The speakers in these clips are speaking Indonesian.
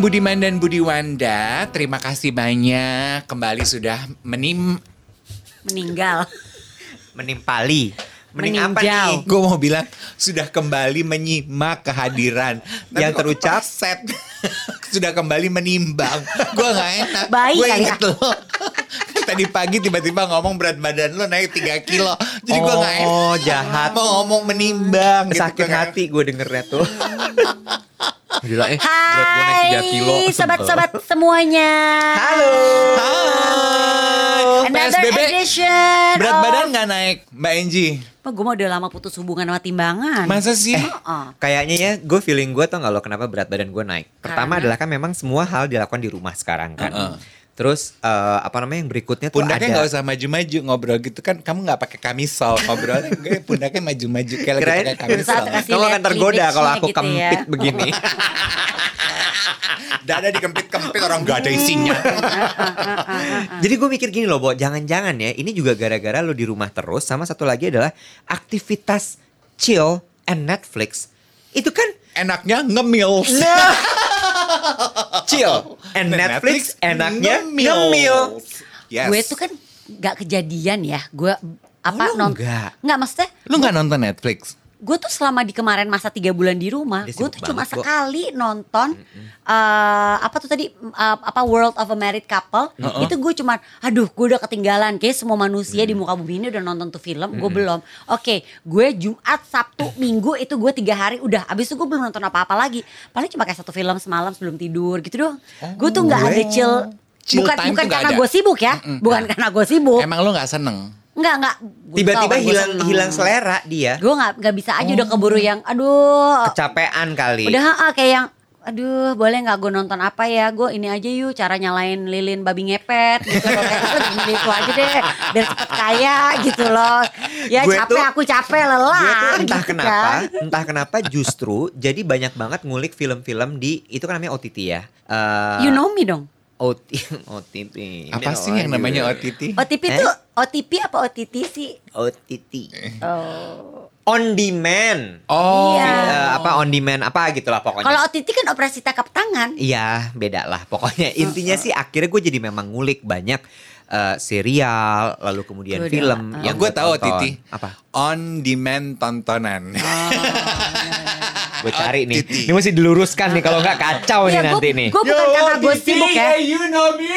Yang Budiman dan Budiwanda, terima kasih banyak kembali sudah menim Meninggal. Menimpali. Mending apa Meninjau. nih? Gue mau bilang sudah kembali menyimak kehadiran Yang terucap? set sudah kembali menimbang. Gue nggak enak. Bayi Gue inget lo. Tadi pagi tiba-tiba ngomong berat badan lo naik 3 kilo. Jadi gue nggak enak. Oh, jahat. Mau ngomong menimbang. gitu. Sakit nggak hati gue dengernya tuh. Gila eh berat gue naik 3 kilo. Hai sobat-sobat semuanya. Halo. Hai. Another PSBB edition. berat of- badan nggak naik Mbak Enji? Apa gue mau udah lama putus hubungan sama timbangan. Masa sih? Heeh. Kayaknya ya gue feeling gue tau gak lo kenapa berat badan gue naik. Pertama Karena? adalah kan memang semua hal dilakukan di rumah sekarang kan. Heeh. Terus eh, apa namanya yang berikutnya tuh Pundaknya ada. nggak usah maju-maju ngobrol gitu kan kamu nggak pakai kamisol ngobrolnya gue pundaknya maju-maju kayak lagi pakai kamisol. Kamu akan tergoda kalau aku gitu ya. kempit begini. Dada dikempit-kempit orang nggak ada isinya. Jadi gue mikir gini loh, Bo, jangan-jangan ya ini juga gara-gara lo di rumah terus sama satu lagi adalah aktivitas chill and Netflix. Itu kan Enaknya ngemil. Nah. chill and Netflix, enaknya ngemil. Yes. Gue tuh kan gak kejadian ya. Gue apa Oh, lu non- enggak? Nggak maksudnya Lu nggak nonton Netflix? Gue tuh selama di kemarin masa tiga bulan di rumah, gue tuh cuma banget, sekali nonton eh, apa tuh tadi eh, apa World of a Married Couple. Itu gue cuma, aduh, gue udah ketinggalan. Kayak semua manusia di muka bumi ini udah nonton tuh film, gue belum. Oke, gue Jumat, Sabtu, Minggu itu gue tiga hari udah. Abis itu gue belum nonton apa-apa lagi. Paling cuma kayak satu film semalam sebelum tidur gitu doang. gue tuh nggak ada chill. Chill bukan time bukan karena gue sibuk ya, bukan karena gue sibuk. Emang lu nggak seneng? Enggak enggak. Tiba-tiba hilang seneng. hilang selera dia. Gue nggak nggak bisa aja udah keburu yang aduh Kecapean kali. udah ah, kayak yang aduh boleh nggak gue nonton apa ya gue ini aja yuk cara nyalain lilin babi ngepet gitu loh kayak gini itu aja deh biar cepet kaya gitu loh ya Gue capek tuh- aku capek lelah Gue tuh entah gitu kenapa, kan. entah kenapa justru jadi banyak banget ngulik film-film di itu kan namanya OTT ya. Eh, you know me dong OT, OTT. Apa sih yang namanya OTT? OTP Eh? tuh OTP apa OTT sih OTT. oh. On demand. Oh, Iya. Eh, apa on demand apa gitulah pokoknya. kalau OTT kan operasi tangkap tangan Iya, beda lah. Pokoknya intinya sih akhirnya gue jadi memang ngulik banyak eh, serial, lalu kemudian udah- film yang gue tahu. OTT. Apa? On demand tontonan. Gue cari nih. Ini mesti diluruskan nih kalau nggak kacau nih Iya, nanti gua- nih. gua bukan karena gue sibuk ya you know me.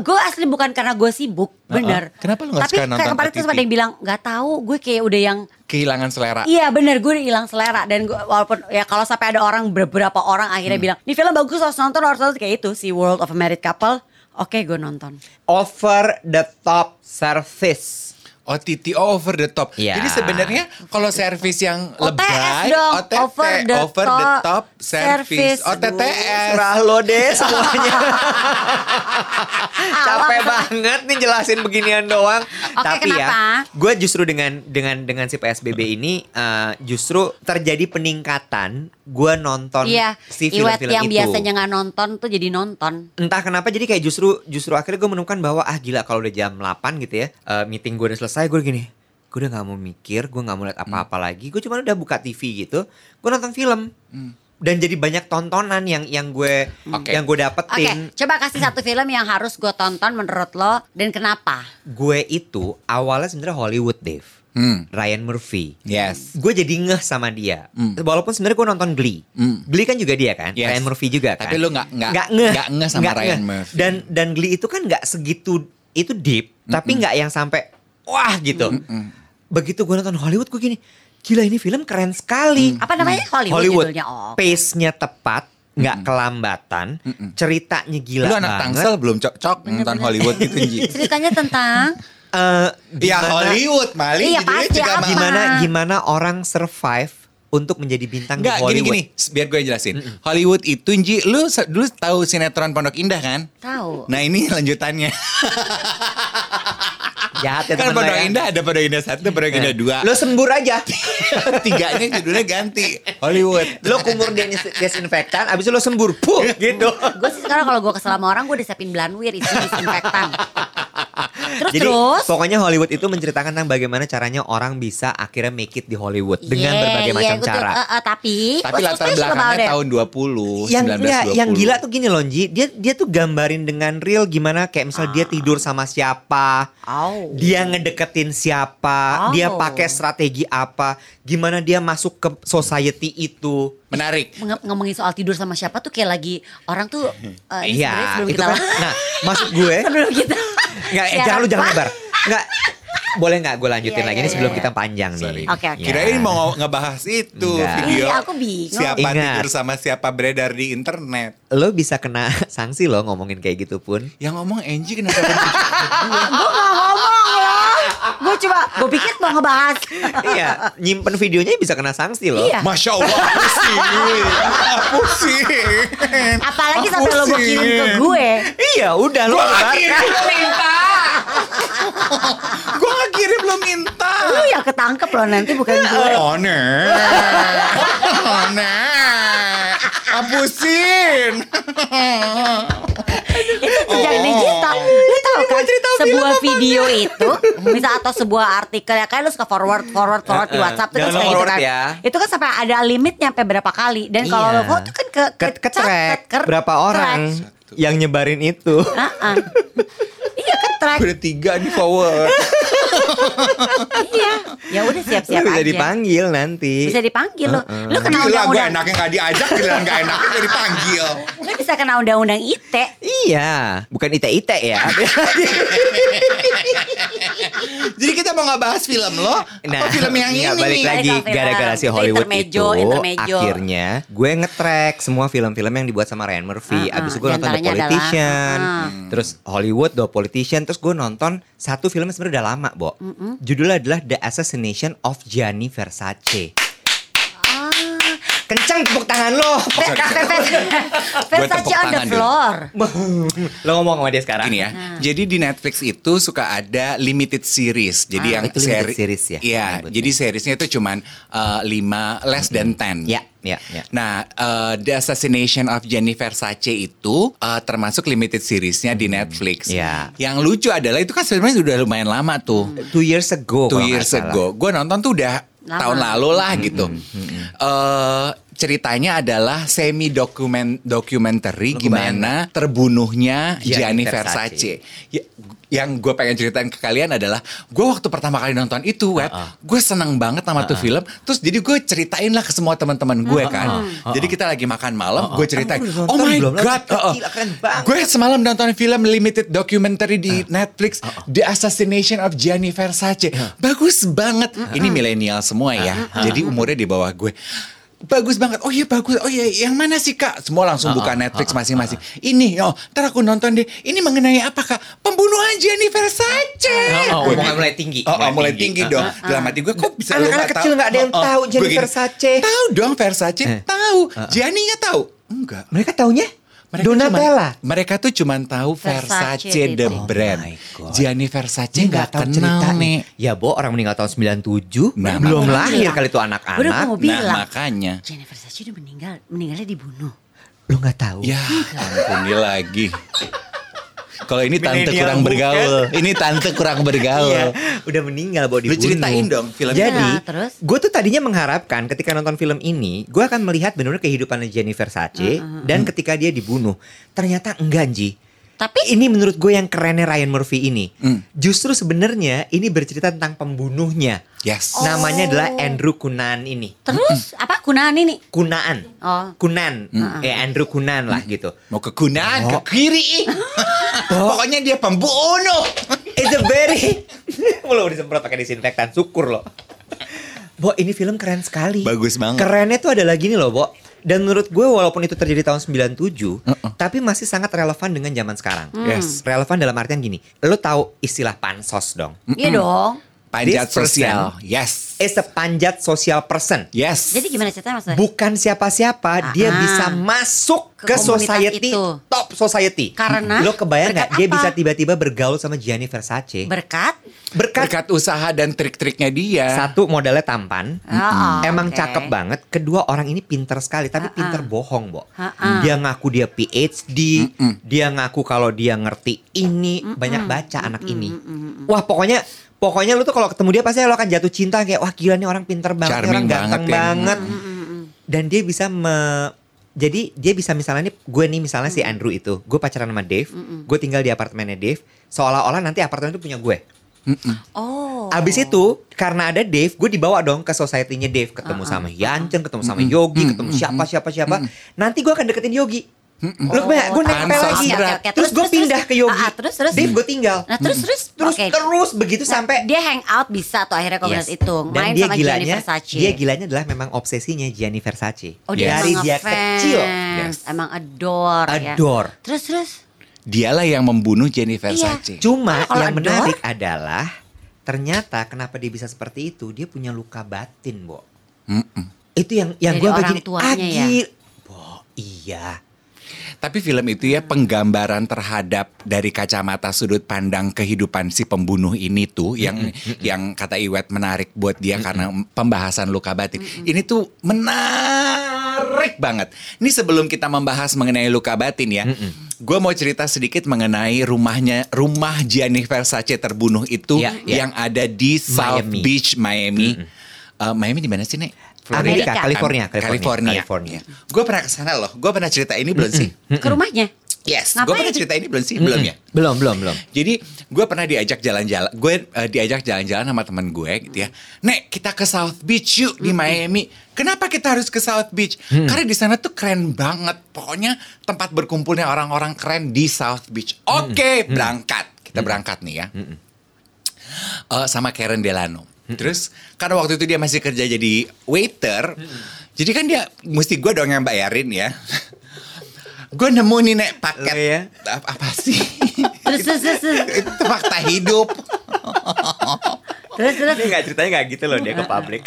gue asli bukan karena gue sibuk, bener. Kenapa lu nggak Tapi suka nonton kemarin tuh ada yang bilang nggak tahu, gue kayak udah yang Kehilangan selera. Iya bener gue udah hilang selera dan gue walaupun ya kalau sampai ada orang beberapa orang akhirnya bilang ini film bagus harus nonton harus nonton kayak itu si World of a Married Couple oke gue nonton Over the top service. OTT over the top. Iya. Jadi sebenarnya kalau servis yang OTS lebay, dong, OTT, over the top top service, service. OTTS. Serah lo deh semuanya. Capek banget nih jelasin beginian doang. Oke, Tapi kenapa? ya, gue justru dengan dengan dengan si PSBB ini eh, justru terjadi peningkatan gue nonton Iya si film-film yang itu. biasanya nggak nonton tuh jadi nonton Entah kenapa jadi kayak justru justru akhirnya gue menemukan bahwa ah gila kalau udah jam 8 gitu ya eh, meeting gue udah selesai gue gini gue udah nggak mau mikir gue nggak mau lihat apa-apa lagi gue cuma udah buka TV gitu gue nonton film dan jadi banyak tontonan yang yang gue Oke. yang gue Oke dapetin coba kasih satu film yang harus gue tonton menurut lo dan kenapa gue itu awalnya sebenarnya Hollywood Dave Hmm. Ryan Murphy Yes. gue jadi ngeh sama dia walaupun sebenarnya gue nonton Glee Hmm. Glee kan juga dia kan Yes. Ryan Murphy juga kan Tapi lu nggak- nggak- nggak ngeh nggak ngeh sama Nggak Ryan ngeh. Murphy. dan dan Glee itu kan nggak segitu itu deep tapi nggak yang sampai wah gitu. Begitu gue nonton Hollywood gue gini gila ini film keren sekali. Apa namanya? Hollywood, Hollywood. judulnya? Oh pace-nya tepat nggak kelambatan ceritanya gila Lu anak banget. tangsel belum cocok nonton Hollywood gitu Ji. ceritanya tentang? Eh, Ya gimana- Hollywood Mali Iya, judulnya pasti, juga apa? gimana gimana orang survive untuk menjadi bintang Enggak, di Hollywood. gini gini, biar gue jelasin. Hollywood itu Ji, lu dulu tahu sinetron Pondok Indah kan? tahu. Nah, ini lanjutannya. Jahat ya Kan lo Pondok ya. Indah ada Pondok Indah satu, Pondok Indah dua. Lo sembur aja. Tiganya judulnya ganti. Hollywood. lo kumur dia desinfektan, abis itu lo sembur. Puh, gitu. Gue sih sekarang kalau gue kesel sama orang gue udah siapin belanwir isi disinfektan. Terus Jadi terus. pokoknya Hollywood itu menceritakan tentang bagaimana caranya orang bisa akhirnya make it di Hollywood dengan Yeah, berbagai yeah, macam cara. eh, eh, tapi, Tapi latar belakangnya tahun 20, yang 1920. enggak, yang gila tuh gini loh Ji, dia dia tuh gambarin dengan real gimana kayak misalnya dia tidur sama siapa, Oh. dia ngedeketin siapa, Oh. dia pakai strategi apa, gimana dia masuk ke society itu. Menarik. Nge- ngomongin soal tidur sama siapa tuh kayak lagi orang tuh sebenarnya Iya, sebelum itu kita kan. Nah, maksud gue, sebelum kita nggak, eh, siaran jangan lu jangan lebar, nggak. Boleh nggak gue lanjutin Iya, lagi iya, ini sebelum iya. kita panjang nih. Sorry. Oke, oke. Ya. Kirain mau ngebahas itu Enggak. video. Iya, aku bingung. Siapa Ingat. tidur sama siapa beredar di internet. Lo bisa kena sanksi loh ngomongin kayak gitu pun. Yang ngomong Angie kenapa Gue gak ngomong. Gue coba, gue pikir mau ngebahas. iya, nyimpen videonya bisa kena sanksi loh. Iya. Masya Allah pusing Pusing Apalagi sampai lo mau kirim ke gue. Iya, udah lo Gue lo minta Gue gak kirim lo minta Lu yang ketangkep loh nanti bukan gue. Oh nek Oh nek Hapusin Itu sejak digital. Lu tahu kan sebuah video itu, misal atau sebuah artikel ya kayak lu suka forward forward forward di. WhatsApp terus kayak gitu kan. ya. Itu kan sampai ada limitnya sampai berapa kali dan kalau Iya. lo foto kan ke ke, ke track berapa orang yang nyebarin itu. Heeh. Iya ke track. Udah tiga nih forward Iya. Ya udah siap-siap Lo bisa aja. dipanggil nanti. Bisa dipanggil lo. Lu kena Gila gue undang-undang. enaknya gak diajak Gila gak enaknya gue dipanggil Lu bisa kena undang-undang ITE. Iya, bukan ite-ite ya. Mau nggak bahas film lo Apa film yang nggak, ini balik nih lagi gara-gara si Hollywood Intermezzo, itu intermezzo. akhirnya gue nge-track semua film-film yang dibuat sama Ryan Murphy. Ah, ah, Abis itu gue nonton The di antaranya adalah, Politician, ah, terus Hollywood The Politician, terus gue nonton satu film yang sebenarnya udah lama, Bo. Judulnya adalah The Assassination of Gianni Versace. Kencang tepuk tangan lo. Versace on the floor. lo ngomong sama dia sekarang. Gini ya, jadi di Netflix itu suka ada limited series. Jadi Ah, yang itu limited seri- series ya, Iya, jadi seriesnya itu cuman uh, lima less than ten. Ya, ya, ya. Nah, uh, The Assassination of Gianni Versace itu uh, termasuk limited seriesnya di Netflix. ya. Yang lucu adalah itu kan sebenarnya udah lumayan lama tuh. Two years ago. Two years ago. Gue nonton tuh udah Lama. tahun lalu lah gitu. Eh, ceritanya adalah semi dokumen documentary Lo gimana terbunuhnya Gianni Gianni Versace. Versace. Ya, yang gue pengen ceritain ke kalian adalah gue waktu pertama kali nonton itu web, gue seneng banget sama tuh film. Terus jadi gue ceritain lah ke semua teman-teman gue kan. Jadi kita lagi makan malam, gue ceritain, Kamu udah oh my god, keren banget." gue semalam nonton film limited documentary di Netflix, The Assassination of Gianni Versace. Bagus banget. Ini milenial semua ya. Jadi umurnya di bawah gue. Bagus banget. Oh iya bagus. Oh iya yang mana sih kak? Semua langsung buka Netflix masing-masing. Ini oh ntar aku nonton deh. Ini mengenai apa kak? Pembunuhan Gianni Versace. Oh, mulai- gitu. mulai tinggi, Oh, oh, mulai mulai tinggi. tinggi, dong. Dalam hati gue kok bisa lu Anak-anak nggak kecil tahu? nggak ada yang Oh, oh. tahu Gianni Versace. Tahu dong Versace. Eh. Tahu. Gianni nggak tahu? Enggak. Mereka taunya Mereka Donatella. cuman- mereka tuh cuman tahu Versace Versace, the titik. brand. Oh. Gianni Versace nggak tahu kenal ceritanya. nih. Ya Bo orang meninggal tahun 97 Nah, Belum makanya. lahir kali itu anak-anak Nah bilang. makanya. Jennifer Versace udah meninggal, meninggalnya dibunuh. Lo gak tahu Ya ampun lagi. Kalau ini tante kurang bukan? bergaul. Ini tante kurang bergaul. Iya, udah meninggal Bo Lu dibunuh ceritain dong filmnya. Jadi Ya, terus? gue tuh tadinya mengharapkan ketika nonton film ini Gue akan melihat benar-benar kehidupan Jenny Versace Dan ketika dia dibunuh Ternyata enggak Ji Tapi ini menurut gue yang kerennya Ryan Murphy ini. Hmm. Justru sebenarnya ini bercerita tentang pembunuhnya. Yes. Namanya adalah Andrew Cunanan ini. terus apa kunaan ini? Kunaan. Oh. Kunan. Kayak Andrew Cunan lah gitu. Mau ke kunan, Oh. ke kiri. Pokoknya dia pembunuh. It's a very... Lo disemprot pakai disinfektan. Syukur loh. Bo, ini film keren sekali. Bagus banget. Kerennya tuh adalah gini loh, Bo. Dan menurut gue walaupun itu terjadi tahun 97, tapi masih sangat relevan dengan zaman sekarang. Yes. Relevan dalam artian gini. Lo tahu istilah pansos dong? Iya dong. Panjat This sosial. Yes. is a panjat social person. Yes. Jadi gimana ceritanya maksudnya? Bukan siapa-siapa, dia Ah. bisa masuk Ke ke, society, itu. top society. Karena? lo kebayang nggak dia bisa tiba-tiba bergaul sama Gianni Versace? Berkat? Berkat Berkat usaha dan trik-triknya dia. satu modalnya tampan, Oh, emang oke. cakep banget. Kedua orang ini pinter sekali, tapi Ah, pinter ah. bohong, Bo. Ah, ah. Dia ngaku dia PhD, dia ngaku kalau dia ngerti ini, banyak baca anak ini. Wah, pokoknya pokoknya lu tuh kalau ketemu dia pasti lo akan jatuh cinta kayak wah gila nih orang pinter banget, nih Charming orang ganteng banget ya. banget. Dan dia bisa me jadi dia bisa misalnya nih gue nih misalnya si Andrew itu, gue pacaran sama Dave, gue tinggal di apartemennya Dave, seolah-olah nanti apartemen itu punya gue. Oh. Abis itu karena ada Dave, gue dibawa dong ke society-nya Dave, ketemu Ah, sama Yancen, ketemu sama Yogi, ketemu siapa siapa siapa. Nanti gue akan deketin Yogi. Lu kebayang, gue nempel Pansos lagi. berat. Oke, oke, Terus gue pindah ke Yogi. Ah, ah, terus terus. Dave gue tinggal. Nah terus terus. Terus Oke. terus begitu Nah, sampai dia hang out bisa tuh akhirnya komunitas Yes. itu Dan main dia sama Gianni gilanya, Versace. dia gilanya adalah memang obsesinya Gianni Versace. Oh dia Dari dia kecil. Emang adore, ya. Adore. Terus terus. Dialah yang membunuh Jenny Versace. Cuma Ah, kalau yang adore? menarik adalah ternyata kenapa dia bisa seperti itu? Dia punya luka batin, Bo. Mm-mm. Itu yang yang gue begini. ah, ya? gil- Bo, iya. Tapi film itu ya penggambaran terhadap dari kacamata sudut pandang kehidupan si pembunuh ini tuh yang yang kata Iwet menarik buat dia karena pembahasan luka batin. Ini tuh menarik banget. Ini sebelum kita membahas mengenai luka batin ya, gue mau cerita sedikit mengenai rumahnya rumah Gianni Versace terbunuh itu Iya, iya. yang ada di South Miami. Beach, Miami. Eh, Miami di mana sih nek? Amerika, Amerika. California, California. California. California. Gue pernah ke sana loh. Gue pernah cerita ini belum sih? Ke rumahnya. Yes, gue pernah cerita ini belum sih? Belum ya? Belum, belum, belum. Jadi gue pernah diajak jalan-jalan, gue eh, diajak jalan-jalan sama temen gue gitu ya. Nek kita ke South Beach yuk di Miami. Kenapa kita harus ke South Beach? Karena di sana tuh keren banget. Pokoknya tempat berkumpulnya orang-orang keren di South Beach. Oke, berangkat. Kita berangkat nih ya. Eh, sama Karen Delano. Terus karena waktu itu dia masih kerja jadi waiter, jadi kan dia mesti gue dong yang bayarin ya. gue nemu nih nek paket ya? apa, apa sih? Terus terus terus. Itu fakta hidup. terus. terus. Dia gak ceritanya gak gitu loh dia ke publik.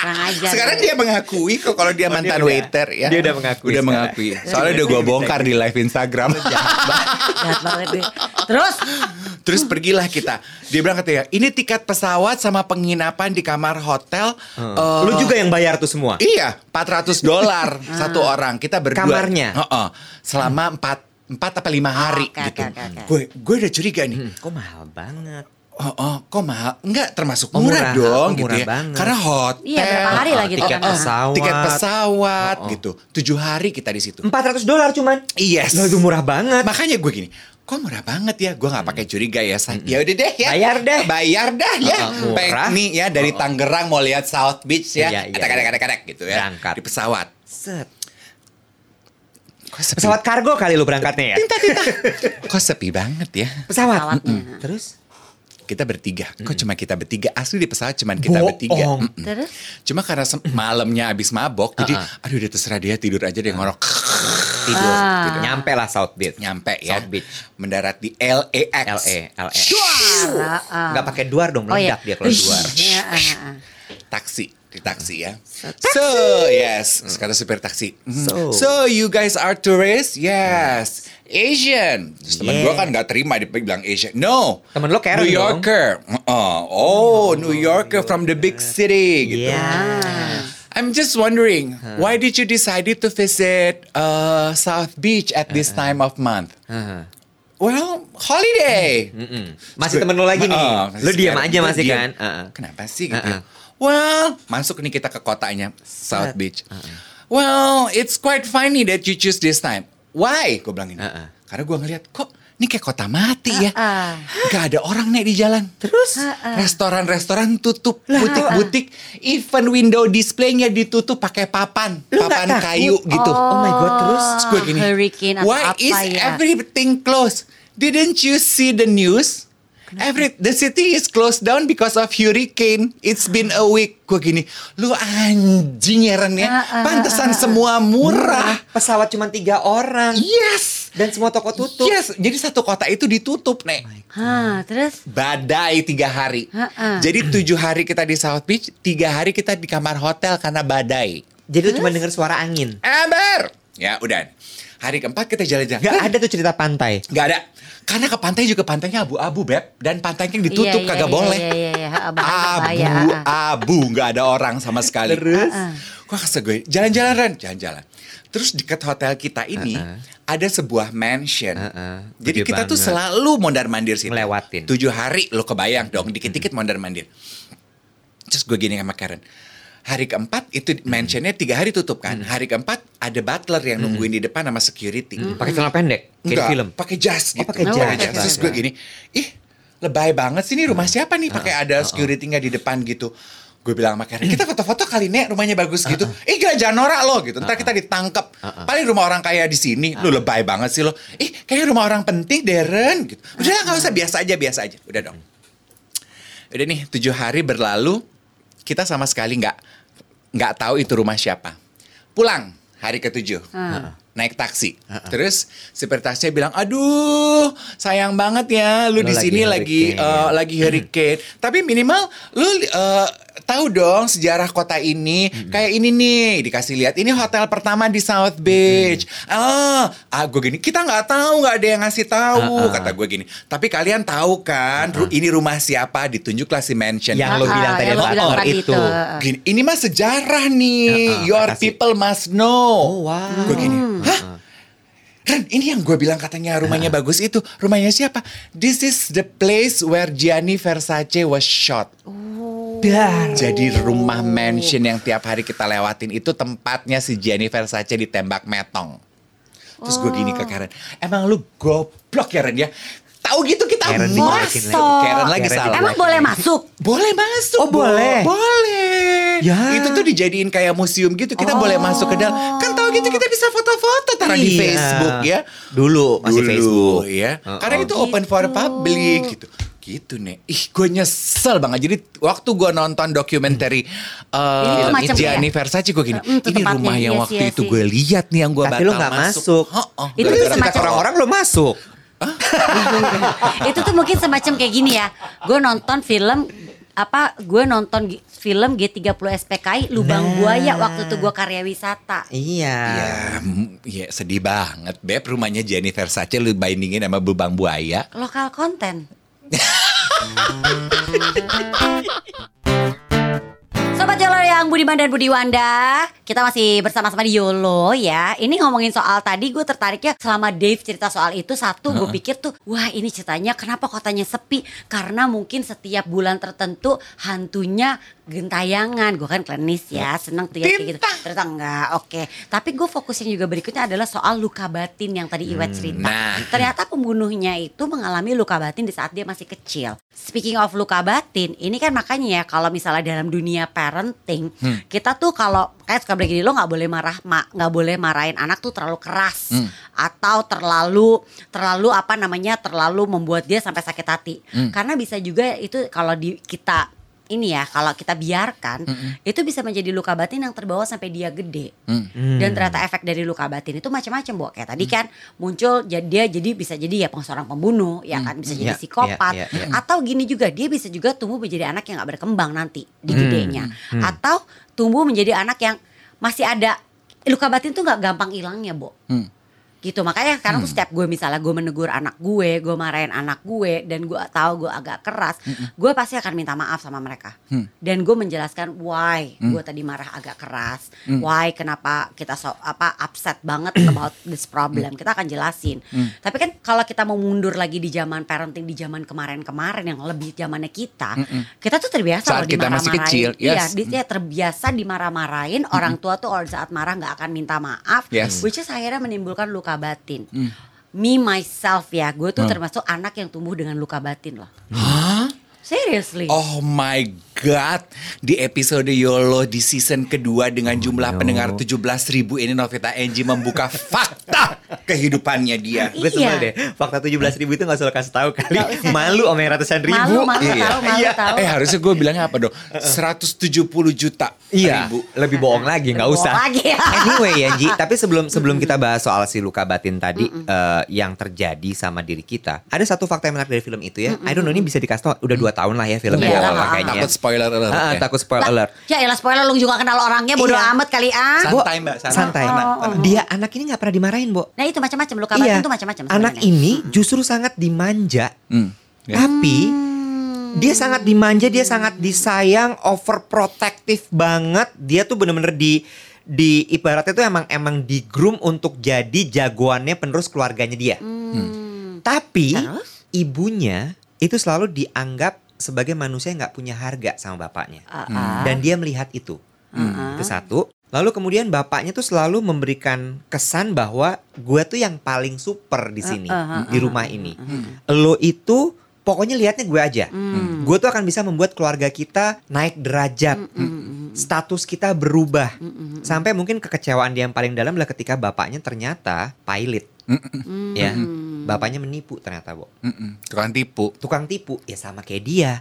Ajar. Sekarang dia mengakui kok kalau dia Oh, mantan dia udah- waiter ya. dia udah mengakui Udah sekarang. mengakui. Soalnya udah gue bongkar di live Instagram. Jahat banget deh. Terus. Terus pergilah kita. Dia bilang katanya, ini tiket pesawat sama penginapan di kamar hotel. eh, Lu juga yang bayar tuh semua. Iya, 400 dolar satu orang. Kita berdua. Kamarnya? Heeh. selama 4 empat apa lima hari Oke, gitu. oke, oke, oke. Gue gue udah curiga nih. Hmm, kok mahal banget. Oh, oh, kok mahal? Enggak, termasuk Oh, murah, murah. dong Oh, gitu murah ya. banget. Karena hotel. Iya, berapa hari lah gitu tiket kan. pesawat. Tiket pesawat Oh, oh. gitu. Tujuh hari kita di situ. 400 dolar cuman. Yes. Loh, itu murah banget. Makanya gue gini, kok murah banget ya? Gue nggak pakai curiga ya. say. Ya udah deh ya. Bayar deh. Bayar dah ya. Uh, uh, murah. Nih ya dari Tangerang mau lihat South Beach ya. Iya, iya, Kadek-kadek-kadek gitu ya. Berangkat. Di pesawat. Set. Kok sepi, Pesawat kargo kali lu berangkatnya ya? kok sepi banget ya? Pesawat. Pesawatnya. Mm-mm. Terus? Kita bertiga. Kok cuma kita bertiga? Asli di pesawat cuma kita bertiga. Bohong. Mm-mm. Terus. Cuma karena malamnya abis mabok, jadi aduh udah terserah dia tidur aja deh ngorok. Tidur. Ah. Tidur. Nyampe lah South Beach. Nyampe ya. South Beach. Mendarat di LAX. LE, LE. Suara. ah. Nggak pakai duar dong, Oh iya. meledak dia kalau duar. Iya, ah, ah. taksi di taksi ya. So yes, kata supir taksi. Mhm. So. So you guys are tourists? Yes. Asian. Terus temen Yeah. gue kan gak terima dia bilang Asian. No. Temen lo Karen New dong. Yorker. Uh-uh. Oh, New Yorker from the big city gitu. Yeah. I'm just wondering, why did you decided to visit uh, South Beach at this time of month? Haha. Well, holiday. Mm-mm. Masih temen lo lagi nih. Uh, Lo diam aja masih diem. kan? Uh-uh. Kenapa sih gitu? Uh-uh. Well, masuk nih kita ke kotanya South Beach. Well, it's quite funny that you choose this time. Why? Gue bilang ini. Uh-uh. Karena gue ngeliat kok ini kayak kota mati ya. Uh-uh. Gak ada orang nih di jalan. Terus restoran-restoran tutup, butik-butik, even window display-nya ditutup pakai papan, Lu papan takut? kayu gitu. Oh my God, terus? Terus gue gini, why apa is ya? everything closed? Didn't you see the news? Every the city is closed down because of hurricane. It's been a week. Gue gini, lu anjing ya Ren ya. Ah, ah, Pantesan semua murah. Pesawat cuma tiga orang. Yes. Dan semua toko tutup. Yes, jadi satu kota itu ditutup, Nek. Hah, terus Badai tiga hari. Ha-ha. Jadi tujuh hari kita di South Beach, tiga hari kita di kamar hotel karena badai. Jadi lu cuma denger suara angin. Ember. Ya udah. Hari keempat kita jalan-jalan. Gak ada tuh cerita pantai. Gak ada. Karena ke pantai juga pantainya abu-abu, Beb. Dan pantainya yang ditutup Iya, iya, kagak iya, boleh. Iya, iya, iya. Abu-abu, nggak ada orang sama sekali. Terus? Gue kata gue, jalan-jalan Ren, jalan-jalan. Terus dekat hotel kita ini ada sebuah mansion. Uh-uh. Jadi Gede kita tuh banget. selalu mondar-mandir sih. Ngelewatin. Tujuh hari lo kebayang dong, dikit-dikit mondar-mandir. Terus gue gini sama Karen. Hari keempat itu mansionnya tiga hari tutup kan. Hari keempat ada butler yang nungguin di depan sama security. Pakai celana pendek. Kayak Enggak, film. pakai jas Oh, gitu. pakai Oh, jas. pakai Terus jas. gue gini, ih lebay banget sih ini rumah siapa nih pakai ada security nggak di depan gitu. Gue bilang sama Karen, kita foto-foto kali nek rumahnya bagus gitu. Ih gak jangan norak lo gitu. Ntar kita ditangkap. Paling rumah orang kaya di sini. Lu lebay banget sih lo. Ih kayaknya rumah orang penting Darren gitu. Udah nggak usah biasa aja biasa aja. Udah dong. Udah nih tujuh hari berlalu kita sama sekali nggak nggak tahu itu rumah siapa. Pulang hari ketujuh naik taksi. Terus supir taksi bilang, aduh sayang banget ya lu Lu di lagi sini lagi hurricane." eh, lagi hurricane. Tapi minimal lu eh, tahu dong sejarah kota ini kayak ini nih dikasih lihat ini hotel pertama di South Beach. Ah, ah gue gini kita nggak tahu nggak ada yang ngasih tahu kata gue gini. Tapi kalian tahu kan ru- ini rumah siapa ditunjuklah si mansion. Yang lo bilang tadi yang lo bilang itu. itu. Gini, ini mah sejarah nih. Heeh, Your makasih. people must know. Oh, wow. Gue gini, hah? Ren, ini yang gue bilang katanya rumahnya bagus itu. Rumahnya siapa? This is the place where Gianni Versace was shot. Dan. Jadi rumah mansion yang tiap hari kita lewatin itu tempatnya si Gianni Versace ditembak metong. Terus gue gini ke Karen, emang lu goblok ya Ren ya? Tahu gitu kita Karen masuk. lagi. Karen lagi Karen salah. Emang boleh masuk? Boleh masuk. Oh, Bo. boleh? Boleh. Ya. Itu tuh dijadiin kayak museum gitu. Kita boleh masuk ke dalam. Kan gitu kita bisa foto-foto taruh di Iya. Facebook ya. Dulu masih Dulu, Facebook. ya. Oh, Karena oh. itu open for public gitu. Gitu nih. Ih, gue nyesel banget. Jadi waktu gue nonton dokumenter uh, Ini Gianni kayak- Versace gue gini. Mm, itu ini rumah yang iya waktu iya itu gue lihat nih yang gue batal lu nggak masuk. Heeh. Itu tuh Gara-gara semacam- orang-orang lo masuk. itu tuh mungkin semacam kayak gini ya. Gue nonton film apa? Gue nonton film G30 SPKI Lubang Buaya waktu itu gue karya wisata. Iya. Ya, mm, ya sedih banget Beb rumahnya Gianni Versace lu bandingin sama Bubang Buaya. Lokal konten. Sobat Yolo yang Budiman dan Budi Wanda. Kita masih bersama-sama di Yolo ya. Ini ngomongin soal tadi gue tertariknya Selama Dave cerita soal itu. Satu gue pikir tuh Wah ini ceritanya kenapa kotanya sepi? Karena mungkin setiap bulan tertentu Hantunya gentayangan. Gue kan klinis ya Seneng tuh ya kayak gitu. Ternyata enggak oke. Tapi gue fokusin juga berikutnya adalah soal luka batin Yang tadi Iwet cerita. nah. Ternyata pembunuhnya itu mengalami luka batin di saat dia masih kecil. Speaking of luka batin, ini kan makanya ya kalau misalnya dalam dunia parenting, kita tuh kalau kayak suka bilang gini, lo nggak boleh marah, mak, nggak boleh marahin anak tuh terlalu keras. Atau terlalu terlalu apa namanya terlalu membuat dia sampai sakit hati. Karena bisa juga itu kalau di kita ini ya kalau kita biarkan itu bisa menjadi luka batin yang terbawa sampai dia gede. Dan ternyata efek dari luka batin itu macam-macam bu. Kayak tadi kan muncul jadi dia jadi bisa jadi ya seorang pembunuh ya kan bisa jadi Iya, psikopat. iya, iya, iya. atau gini juga dia bisa juga tumbuh menjadi anak yang nggak berkembang nanti di gedenya. Atau tumbuh menjadi anak yang masih ada luka batin tuh nggak gampang hilangnya bu gitu makanya sekarang tuh setiap gue misalnya gue menegur anak gue gue marahin anak gue dan gue tahu gue agak keras gue pasti akan minta maaf sama mereka. Dan gue menjelaskan why gue tadi marah agak keras why kenapa kita so apa upset banget about this problem kita akan jelasin. Tapi kan kalau kita mau mundur lagi di zaman parenting di zaman kemarin-kemarin yang lebih zamannya kita kita tuh terbiasa Saat kita masih kecil, iya yes. di- dia terbiasa dimarah-marahin orang tua tuh saat marah nggak akan minta maaf Yes. which is akhirnya menimbulkan luka batin. Me myself ya. Gue tuh termasuk anak yang tumbuh dengan luka batin loh. Seriously. Oh my God, di episode YOLO di season kedua dengan Oh, jumlah pendengar 17 ribu ini Novita Angie membuka fakta kehidupannya dia. Gue Iya. sebel deh. Fakta 17 ribu itu gak usah kasih tahu kali. Malu om yang ratusan ribu. Malu, malu Iya. tahu, malu tahu. Eh harusnya gue bilangnya apa dong? 170 juta Iya, ribu. lebih bohong lagi, nggak Lebih usah. bohong lagi. anyway ya, Ji. Tapi sebelum sebelum kita bahas soal si luka batin tadi eh, yang terjadi sama diri kita, ada satu fakta yang menarik dari film itu ya. I don't know ini bisa dikasih tau. Udah dua tahun lah ya filmnya Iya, kalau kayaknya. Takut spoiler alert. Ah, ya. takut spoiler Lah, alert. Ya elah spoiler lu juga kenal orangnya bodo Iya. amat kali ah. Santai, Mbak, santai. Santai. Oh, oh, oh. Dia anak ini nggak pernah dimarahin, Bo. Nah itu macam-macam luka batin Iya. tuh macam-macam. Anak ini justru sangat dimanja. Hmm, ya. Tapi dia sangat dimanja, dia sangat disayang, overprotective banget. Dia tuh bener-bener di di ibaratnya tuh emang emang di groom untuk jadi jagoannya penerus keluarganya dia. Tapi Terus? ibunya itu selalu dianggap sebagai manusia yang nggak punya harga sama bapaknya. Ah, ah. Dan dia melihat itu. Itu satu. Lalu kemudian bapaknya tuh selalu memberikan kesan bahwa gue tuh yang paling super di sini, ah, ah, di rumah ini. Lo itu pokoknya lihatnya gue aja. Gue tuh akan bisa membuat keluarga kita naik derajat. Status kita berubah. Sampai mungkin kekecewaan dia yang paling dalam adalah ketika bapaknya ternyata pilot. Ya, bapaknya menipu ternyata, Bo. Mm-mm. Tukang tipu. Tukang tipu, ya sama kayak dia.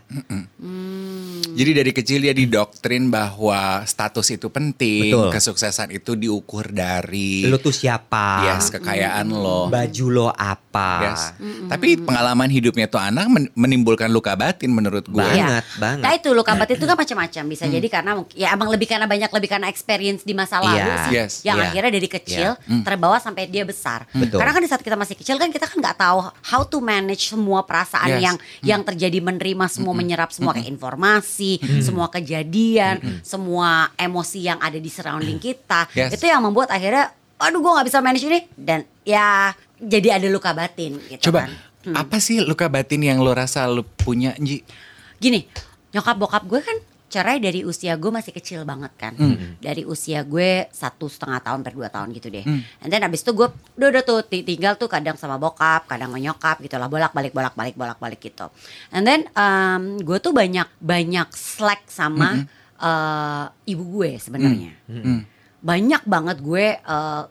Jadi dari kecil dia didoktrin bahwa status itu penting, Betul. kesuksesan itu diukur dari Lo tuh siapa? yes kekayaan lo. Baju lo apa? Yes. Tapi pengalaman hidupnya tuh anak men- menimbulkan luka batin menurut gue. Banget, Iya. banget. Nah itu luka batin itu kan macam-macam bisa jadi karena ya emang lebih karena banyak lebih karena experience di masa lalu Iya. sih Yes. yang Iya. akhirnya dari kecil terbawa sampai dia besar. Betul. Karena kan di saat kita masih kecil kan kita kan nggak tahu how to manage semua perasaan Yes. yang yang terjadi menerima semua menyerap semua kayak informasi, semua kejadian, semua emosi yang ada di surrounding kita. Yes. Itu yang membuat akhirnya aduh gue nggak bisa manage ini dan ya jadi ada luka batin gitu Coba kan. apa sih luka batin yang lo rasa lo punya, Ji? gini nyokap bokap gue kan cerai dari usia gue masih kecil banget kan. Dari usia gue satu setengah tahun per dua tahun gitu deh. And then abis itu gue udah udah tuh ti- tinggal tuh kadang sama bokap kadang sama nyokap gitu lah bolak balik bolak balik bolak balik gitu. And then um, gue tuh banyak banyak slack sama uh, ibu gue sebenarnya. Banyak banget gue uh,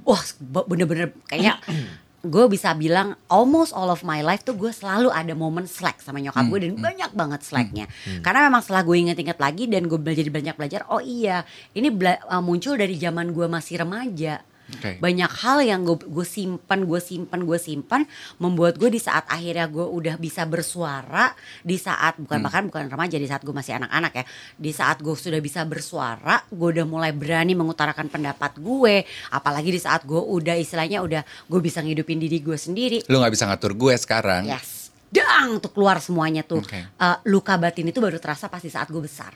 wah be- bener-bener kayaknya gue bisa bilang almost all of my life tuh gue selalu ada momen slack sama nyokap gue dan banyak banget slacknya. Karena memang setelah gue inget-inget lagi dan gue belajar banyak belajar oh iya ini bela- uh, muncul dari zaman gue masih remaja Oke. banyak hal yang gue simpan gue simpan gue simpan membuat gue di saat akhirnya gue udah bisa bersuara di saat bukan bahkan bukan remaja di saat gue masih anak-anak ya di saat gue sudah bisa bersuara gue udah mulai berani mengutarakan pendapat gue apalagi di saat gue udah istilahnya udah gue bisa ngidupin diri gue sendiri Lo nggak bisa ngatur gue sekarang. yes dang tuh keluar semuanya tuh Oke. Eh, luka batin itu baru terasa pasti saat gue besar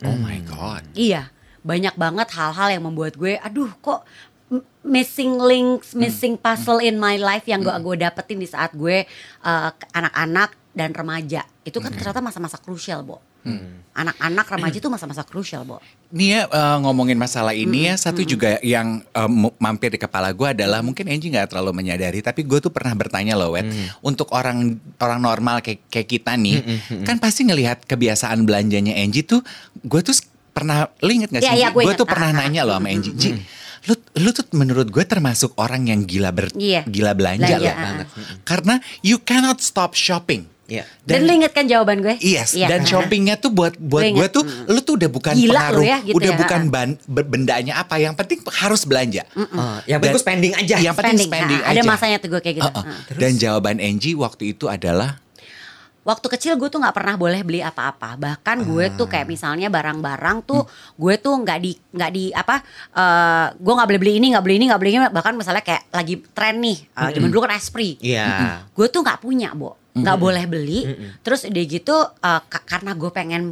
Oh my god. Iya, banyak banget hal-hal yang membuat gue, aduh kok missing links, missing puzzle in my life yang gue gue dapetin di saat gue uh, ke- anak-anak dan remaja. Itu kan ternyata masa-masa krusial, Bo. Anak-anak remaja itu masa-masa krusial, Bo. Nih ya eh, ngomongin masalah ini ya satu juga yang eh, mu- mampir di kepala gue adalah mungkin Angie nggak terlalu menyadari tapi gue tuh pernah bertanya loh Wet untuk orang orang normal kayak kayak kita nih kan pasti ngelihat kebiasaan belanjanya Angie tuh gue tuh s- pernah lu inget gak sih? Iya, iya, gue tuh pernah Ah, ah, nanya loh sama Angie, Ji, lu lu tuh menurut gue termasuk orang yang gila ber Iya. gila belanja, Belanja, loh ah, banget. Karena you cannot stop shopping. Iya. Dan, lu inget kan jawaban gue? Yes, Iya dan shoppingnya tuh buat buat Gue tuh, lu tuh udah bukan Gila pengaruh, lu ya, gitu udah ya, bukan ban, be- bendanya apa, yang penting harus belanja. Ah, yang penting Dan- gue spending aja. Yang penting spending, Ah, Ada aja. masanya tuh gue kayak gitu. Uh-uh. Ah. Dan jawaban Angie waktu itu adalah waktu kecil gue tuh nggak pernah boleh beli apa-apa. Bahkan gue tuh kayak misalnya barang-barang tuh gue tuh nggak di nggak di apa eh gue nggak boleh beli ini nggak beli ini nggak beli ini. Bahkan misalnya kayak lagi tren nih eh, zaman dulu kan Esprit. Iya. gue tuh nggak punya bo. Nggak boleh beli. Terus udah gitu eh, ka- karena gue pengen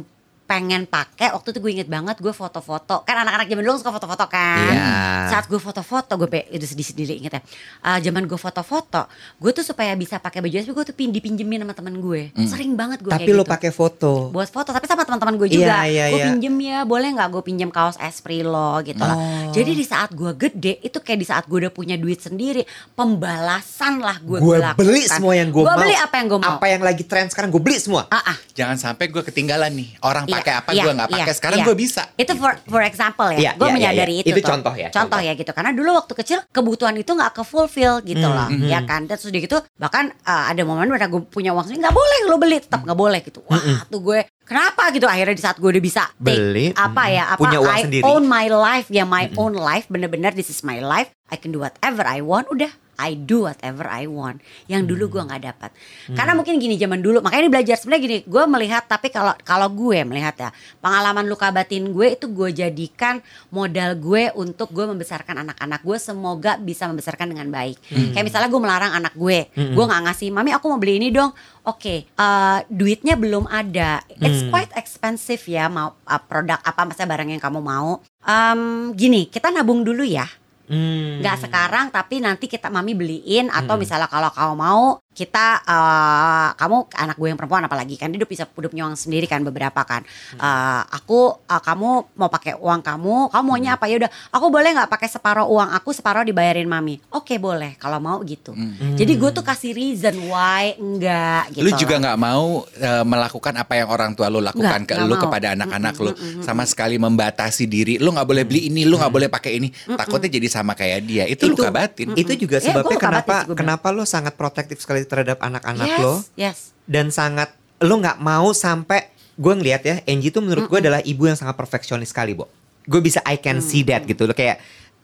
pengen pakai waktu itu gue inget banget gue foto-foto kan anak-anak zaman dulu suka foto-foto kan Iya. saat gue foto-foto gue pe- itu sedih sendiri inget ya Eh, zaman gue foto-foto gue tuh supaya bisa pakai baju SP gue tuh pin dipinjemin sama temen gue sering banget gue Tapi kayak lo gitu pakai foto. buat foto tapi sama teman-teman gue juga Iya, iya, gue iya. pinjem ya boleh nggak gue pinjem kaos Esprit lo gitu lah Oh. jadi di saat gue gede itu kayak di saat gue udah punya duit sendiri pembalasan lah gue Gue beli semua yang gue mau. gue beli apa yang gue mau Apa yang lagi tren sekarang gue beli semua. ah ah jangan sampai gue ketinggalan nih orang Iya. Pakai apa, Iya, gue nggak pakai. iya, Sekarang iya. gue bisa. Itu for for example ya. Iya, gue iya, iya, menyadari iya. itu. Itu contoh ya, Contoh contoh. ya gitu. Karena dulu waktu kecil kebutuhan itu nggak ke fulfill gitu Hmm, loh, ya kan. Dan terus udah gitu bahkan uh, ada momen mana gue punya uang sendiri nggak boleh lo beli, tetap nggak boleh gitu. Wah tuh gue kenapa gitu akhirnya di saat gue udah bisa take Beli, apa ya apa punya uang I sendiri. own my life ya my own life bener-bener this is my life I can do whatever I want udah I do whatever I want. Yang dulu gue nggak dapat. Karena mungkin gini zaman dulu makanya ini belajar. Sebenarnya gini gue melihat tapi kalau kalau gue melihat ya pengalaman luka batin gue itu gue jadikan modal gue untuk gue membesarkan anak-anak gue semoga bisa membesarkan dengan baik. Kayak misalnya gue melarang anak gue gue nggak ngasih mami aku mau beli ini dong. Oke eh, duitnya belum ada. It's quite expensive ya mau uh, produk apa misalnya barang yang kamu mau. Em, gini kita nabung dulu ya Hmm. nggak sekarang tapi nanti kita mami beliin atau misalnya kalau kamu mau kita eh, kamu anak gue yang perempuan apalagi kan? Dia udah bisa udah punya uang sendiri kan? Beberapa kan? Eh, aku eh, kamu mau pakai uang kamu kamu maunya apa? Ya udah aku boleh nggak pakai separuh uang aku separuh dibayarin mami? Oke boleh kalau mau gitu. Jadi gue tuh kasih reason why enggak gitu lu juga nggak mau eh, melakukan apa yang orang tua lu lakukan Nggak, ke lu mau. kepada anak-anak lu. sama sekali membatasi diri. Lu nggak boleh beli ini lu nggak boleh pakai ini. Takutnya jadi sama kayak dia. Itu, luka batin Itu juga Ya, sebabnya batin kenapa bilang. kenapa lo sangat protektif sekali terhadap anak-anak yes lo yes dan sangat lo nggak mau sampai gue ngelihat ya Angie tuh menurut gue adalah ibu yang sangat perfeksionis sekali, Bo. Gue bisa I can see that gitu lo kayak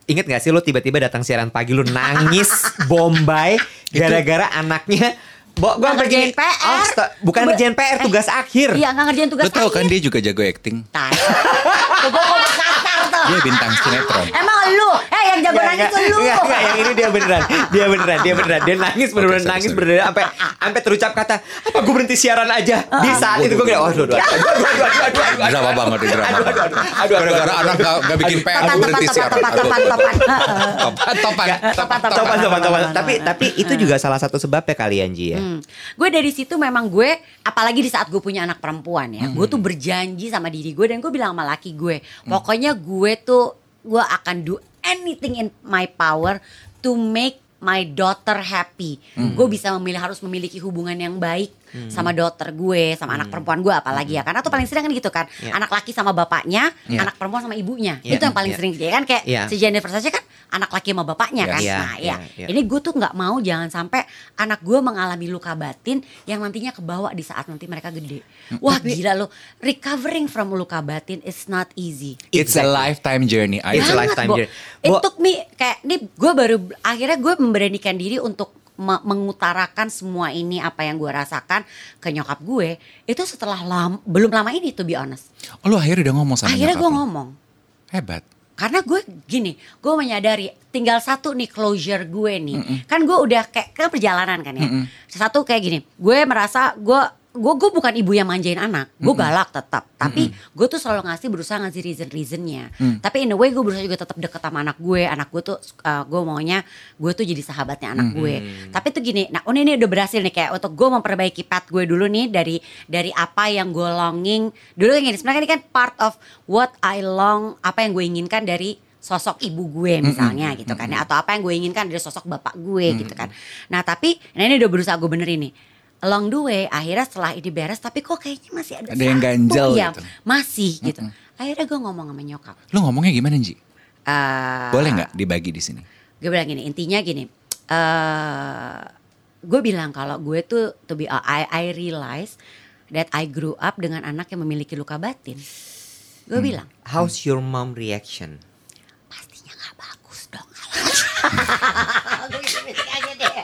Ingat gak sih lo tiba-tiba datang siaran pagi lo nangis Bombay gara-gara anaknya Bo, gue Nggak ngerjain PR. bukan Be- ngerjain PR, tugas akhir. iya nggak ngerjain tugas lu tahu kan dia juga jago acting Tai. Tuh, dia bintang sinetron. Emang lu, eh yang jago gak, nangis gak, lu. Enggak, enggak, yang ini dia beneran. Dia beneran, dia beneran. Dia nangis beneran okay, nangis beneran sampai sampai terucap kata, "Apa gua berhenti siaran aja?" Uh, Di saat itu gue bilang, "Aduh, aduh, aduh, aduh, aduh, aduh, aduh." Drama banget di drama. Aduh, aduh, aduh. Gara-gara anak enggak bikin PR berhenti siaran. Topan, topan, topan. Topan, topan, topan, topan, topan. Tapi tapi itu ah. juga salah satu sebabnya kali Anji ya. Hmm. Gue dari situ memang gue apalagi di saat gue punya anak perempuan ya, gue hmm. tuh berjanji sama diri gue dan gue bilang sama laki gue, "Pokoknya gue tuh gue akan do anything in my power to make my daughter happy. Gue bisa memilih harus memiliki hubungan yang baik sama daughter gue, sama anak perempuan gue apalagi ya kan. Atau paling sering kan gitu kan, Iya. anak laki sama bapaknya, Iya. anak perempuan sama ibunya. Iya. Itu yang paling Iya. sering ya kan kayak Iya. si Jennifer saja kan anak laki sama bapaknya kan. Iya, Nah, iya, ya. iya. Ini gue tuh nggak mau jangan sampai anak gue mengalami luka batin yang nantinya kebawa di saat nanti mereka gede. Wah gila lo, recovering from luka batin is not easy. it's a lifetime journey I It's a lifetime Bo. journey. It Bo- took me kayak nih gue baru akhirnya gue memberanikan diri untuk me- mengutarakan semua ini apa yang gue rasakan ke nyokap gue itu setelah lam- belum lama ini to be honest. oh lu akhirnya udah ngomong sama akhirnya nyokap gue ngomong. hebat Karena gue gini, gue menyadari tinggal satu nih closure gue nih. Kan gue udah kayak kan perjalanan kan ya. Satu kayak gini, gue merasa gue gue gue bukan ibu yang manjain anak, gue galak tetap. Tapi gue tuh selalu ngasih berusaha ngasih reason reasonnya. Tapi in a way gue berusaha juga tetap deket sama anak gue. Anak gue tuh uh, gue maunya gue tuh jadi sahabatnya anak gue. Tapi tuh gini, nah ini, ini udah berhasil nih kayak untuk gue memperbaiki path gue dulu nih dari dari apa yang gue longing. Dulu yang gini sebenarnya ini kan part of what I long, apa yang gue inginkan dari sosok ibu gue misalnya gitu kan ya atau apa yang gue inginkan dari sosok bapak gue gitu kan. Nah, tapi nah ini udah berusaha gue benerin nih. Along the way akhirnya setelah ini beres tapi kok kayaknya masih ada Ada yang satu ganjel yang gitu. Masih gitu. Akhirnya gue ngomong sama nyokap. lu ngomongnya gimana Ji eh, boleh nggak dibagi di sini gue bilang gini intinya gini eh gue bilang kalau gue tuh to be I, I realize that I grew up dengan anak yang memiliki luka batin gue bilang How's your mom reaction? pastinya nggak bagus dong Gue gini-gini aja deh.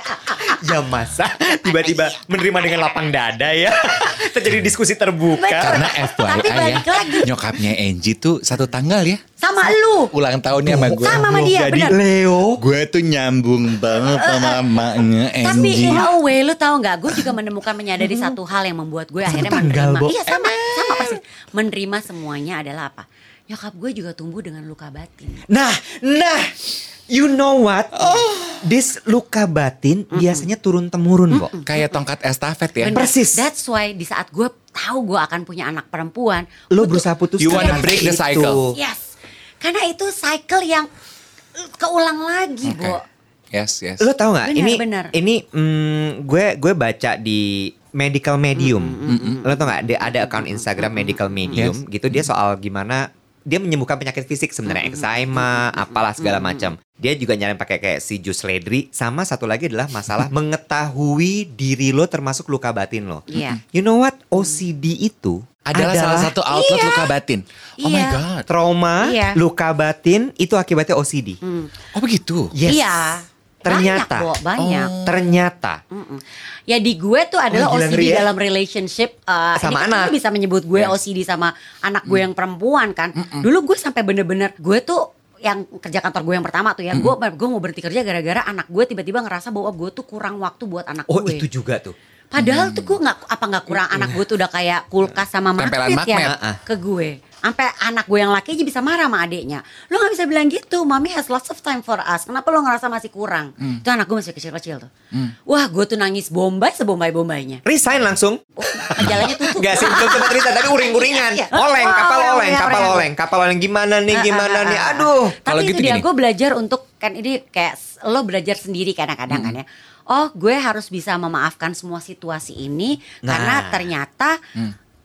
Ya masa tiba-tiba menerima dengan lapang dada ya. Terjadi diskusi terbuka. Betul. karena Tapi FYI ya lagi. nyokapnya Angie tuh satu tanggal ya sama lu ulang tahunnya sama gue Sama sama dia, Jadi benar. Leo. gue tuh nyambung banget sama mamanya Tapi Angie in a way lu tahu nggak? Gue juga menemukan menyadari satu hal yang membuat gue akhirnya tanggal, menerima. Bo. Iya sama, sama pasti. Menerima semuanya adalah apa? Nyokap gue juga tumbuh dengan luka batin. Nah, nah, you know what? This luka batin biasanya turun temurun, kok. kayak tongkat estafet ya Bener. Persis. That's why di saat gue tahu gue akan punya anak perempuan, Lo berusaha putus. You wanna break the cycle. Yes, karena itu cycle yang uh, keulang lagi, Oke. Bo. yes yes Lo tau nggak? Benar, ini benar. ini mm, gue gue baca di medical medium. Lo tau gak? Dia ada account Instagram medical medium Yes. gitu. Dia soal gimana dia menyembuhkan penyakit fisik sebenarnya eczema, apalah segala macam. Dia juga nyalain pakai kayak si jus ledri. Sama satu lagi adalah masalah mengetahui diri lo termasuk luka batin lo. Iya. You know what? OCD itu Adalah, salah satu outlet Iya. luka batin. Oh my Iya. god. trauma, Iya. luka batin itu akibatnya OCD. Oh begitu. Yes. Iya. Ternyata. Banyak, Bo, banyak. Oh. Ternyata. Mm-mm. Ya di gue tuh adalah Oh, OCD ya. dalam relationship uh, Sama ini kan anak. lu bisa menyebut gue Yes. OCD sama anak gue yang perempuan kan. Dulu gue sampai bener-bener gue tuh yang kerja kantor gue yang pertama tuh ya, gue gue mau berhenti kerja gara-gara anak gue tiba-tiba ngerasa bahwa gue tuh kurang waktu buat anak Oh gue. itu juga tuh. Padahal tuh gue nggak apa nggak kurang anak gue tuh udah kayak kulkas sama Tempelan magnet ya magnet. Ah. ke gue. Sampai anak gue yang laki aja bisa marah sama adiknya. Lo nggak bisa bilang gitu, mami has lots of time for us. Kenapa lo ngerasa masih kurang? Itu anak gue masih kecil-kecil tuh. Wah gue tuh nangis bombay sebombay-bombaynya. Resign langsung. Oh, majalahnya tutup. Gak sih, belum sempat cerita tapi uring-uringan. Iya. Oleng, Oh, kapal oleng, oleng, kapal oleng. oleng, kapal oleng gimana nih, gimana nih, aduh. Kalau Tapi gitu itu dia gini. gue belajar untuk kan ini kayak lo belajar sendiri kadang-kadang kan ya. Oh gue harus bisa memaafkan semua situasi ini Nah. karena ternyata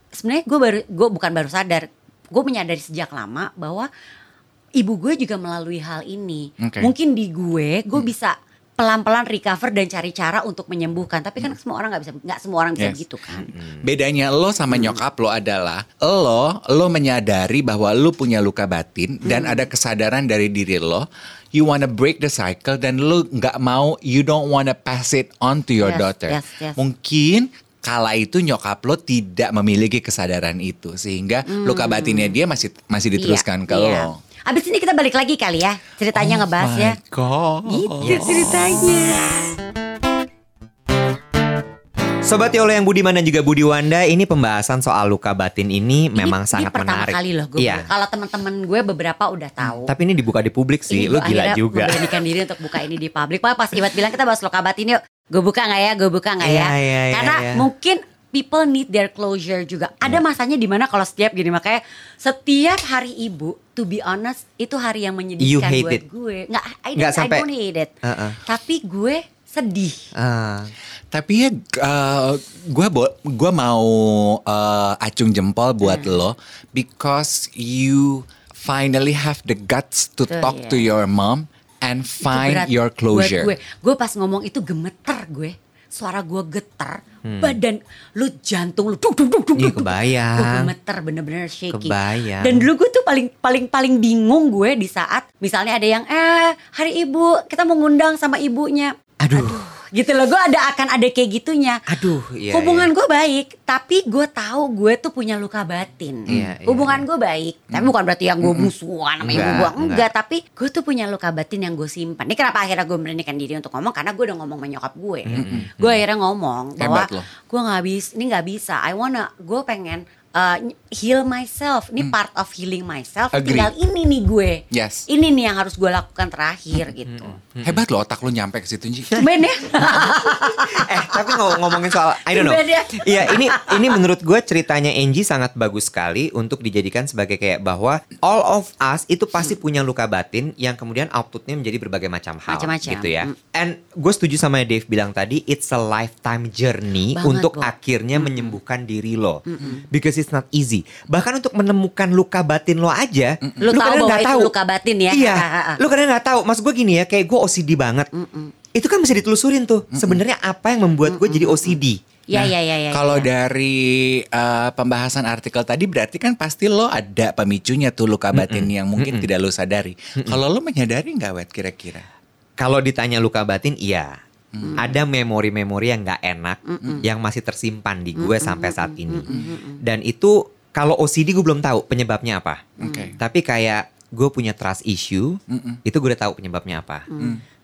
sebenarnya gue baru gue bukan baru sadar gue menyadari sejak lama bahwa ibu gue juga melalui hal ini. Oke. Mungkin di gue gue bisa pelan-pelan recover dan cari cara untuk menyembuhkan. Tapi kan semua orang nggak bisa nggak semua orang bisa Yes. begitu kan. Bedanya lo sama nyokap lo adalah lo lo menyadari bahwa lo punya luka batin dan ada kesadaran dari diri lo. You wanna break the cycle dan lo nggak mau you don't wanna pass it on to your Yes, daughter. yes, yes. Mungkin kala itu nyokap lo tidak memiliki kesadaran itu sehingga luka batinnya dia masih masih diteruskan ke Iya, iya. lo. Abis ini kita balik lagi kali ya ceritanya ngebahas ya. God. Gitu ceritanya. Sobat Yolo yang Budiman dan juga Budi Wanda, ini pembahasan soal luka batin ini, memang ini, sangat ini pertama menarik. kali loh gue. Iya. Kalau teman-teman gue beberapa udah tahu. Tapi ini dibuka di publik sih, Ini lu gue gila juga. Memberanikan diri untuk buka ini di publik. Pak pas Iwat bilang kita bahas luka batin yuk. Gue buka nggak ya? Gue buka nggak Iya, ya? iya, iya, Karena iya. mungkin people need their closure juga. Ada masanya di mana kalau setiap gini makanya setiap hari ibu, to be honest, itu hari yang You menyedihkan hate buat it. gue. Nggak, I, Nggak I sampai- don't hate it. Uh-uh. Tapi gue sedih. Ah, Tapi ya gue gua mau uh, acung jempol buat Hmm. lo because you finally have the guts to Tuh, talk iya. to your mom and find berat your closure. gue. Gue pas ngomong itu gemeter gue. Suara gue getar, badan lu jantung lu duk duk duk duk. Iya, kebayang. Gue gemeter bener-bener shaky. Kebayang. Dan dulu gue tuh paling paling paling bingung gue di saat misalnya ada yang eh hari ibu kita mau ngundang sama ibunya. aduh, Gitu loh, gue ada akan ada kayak gitunya. aduh, iya, Hubungan gue baik, tapi gue tahu gue tuh punya luka batin. Iya, iya, Hubungan gue baik, tapi bukan berarti yang gue musuhan sama ibu gue. enggak. Enggak, tapi gue tuh punya luka batin yang gue simpan. Ini kenapa akhirnya gue beranikan diri untuk ngomong karena gue udah ngomong sama nyokap gue. Gue akhirnya ngomong bahwa gue nggak bisa, ini nggak bisa. I wanna, gue pengen uh, heal myself. Ini part of healing myself. Agree. Tinggal ini nih gue. Yes. Ini nih yang harus gue lakukan terakhir gitu. Hebat lo otak lo nyampe ke situ Ji. Tumben ya. eh tapi ngom- ngomongin soal I don't know. Ya. Iya ini ini menurut gue ceritanya Angie sangat bagus sekali untuk dijadikan sebagai kayak bahwa all of us itu pasti punya luka batin yang kemudian outputnya menjadi berbagai macam hal Macam-macam. gitu ya. And gue setuju sama Dave bilang tadi it's a lifetime journey Banget, untuk Bo. akhirnya menyembuhkan diri lo. Because it's not easy. Bahkan untuk menemukan luka batin lo aja, Lu tahu kadang bahwa nggak itu luka batin ya. Iya, lu kadang nggak tahu. Maksud gue gini ya, kayak gue OCD banget. Itu kan bisa ditelusurin tuh. Sebenarnya apa yang membuat gue jadi OCD? Iya, iya, iya. iya, Kalau iya. dari uh, pembahasan artikel tadi berarti kan pasti lo ada pemicunya tuh luka batin yang mungkin tidak lo sadari. Kalau lo menyadari nggak wet kira-kira? Kalau ditanya luka batin, iya. Ada memori-memori yang nggak enak yang masih tersimpan di gue sampai saat ini. Dan itu kalau OCD gue belum tahu penyebabnya apa. Oke. Tapi kayak gue punya trust issue, Mm-mm. itu gue udah tahu penyebabnya apa.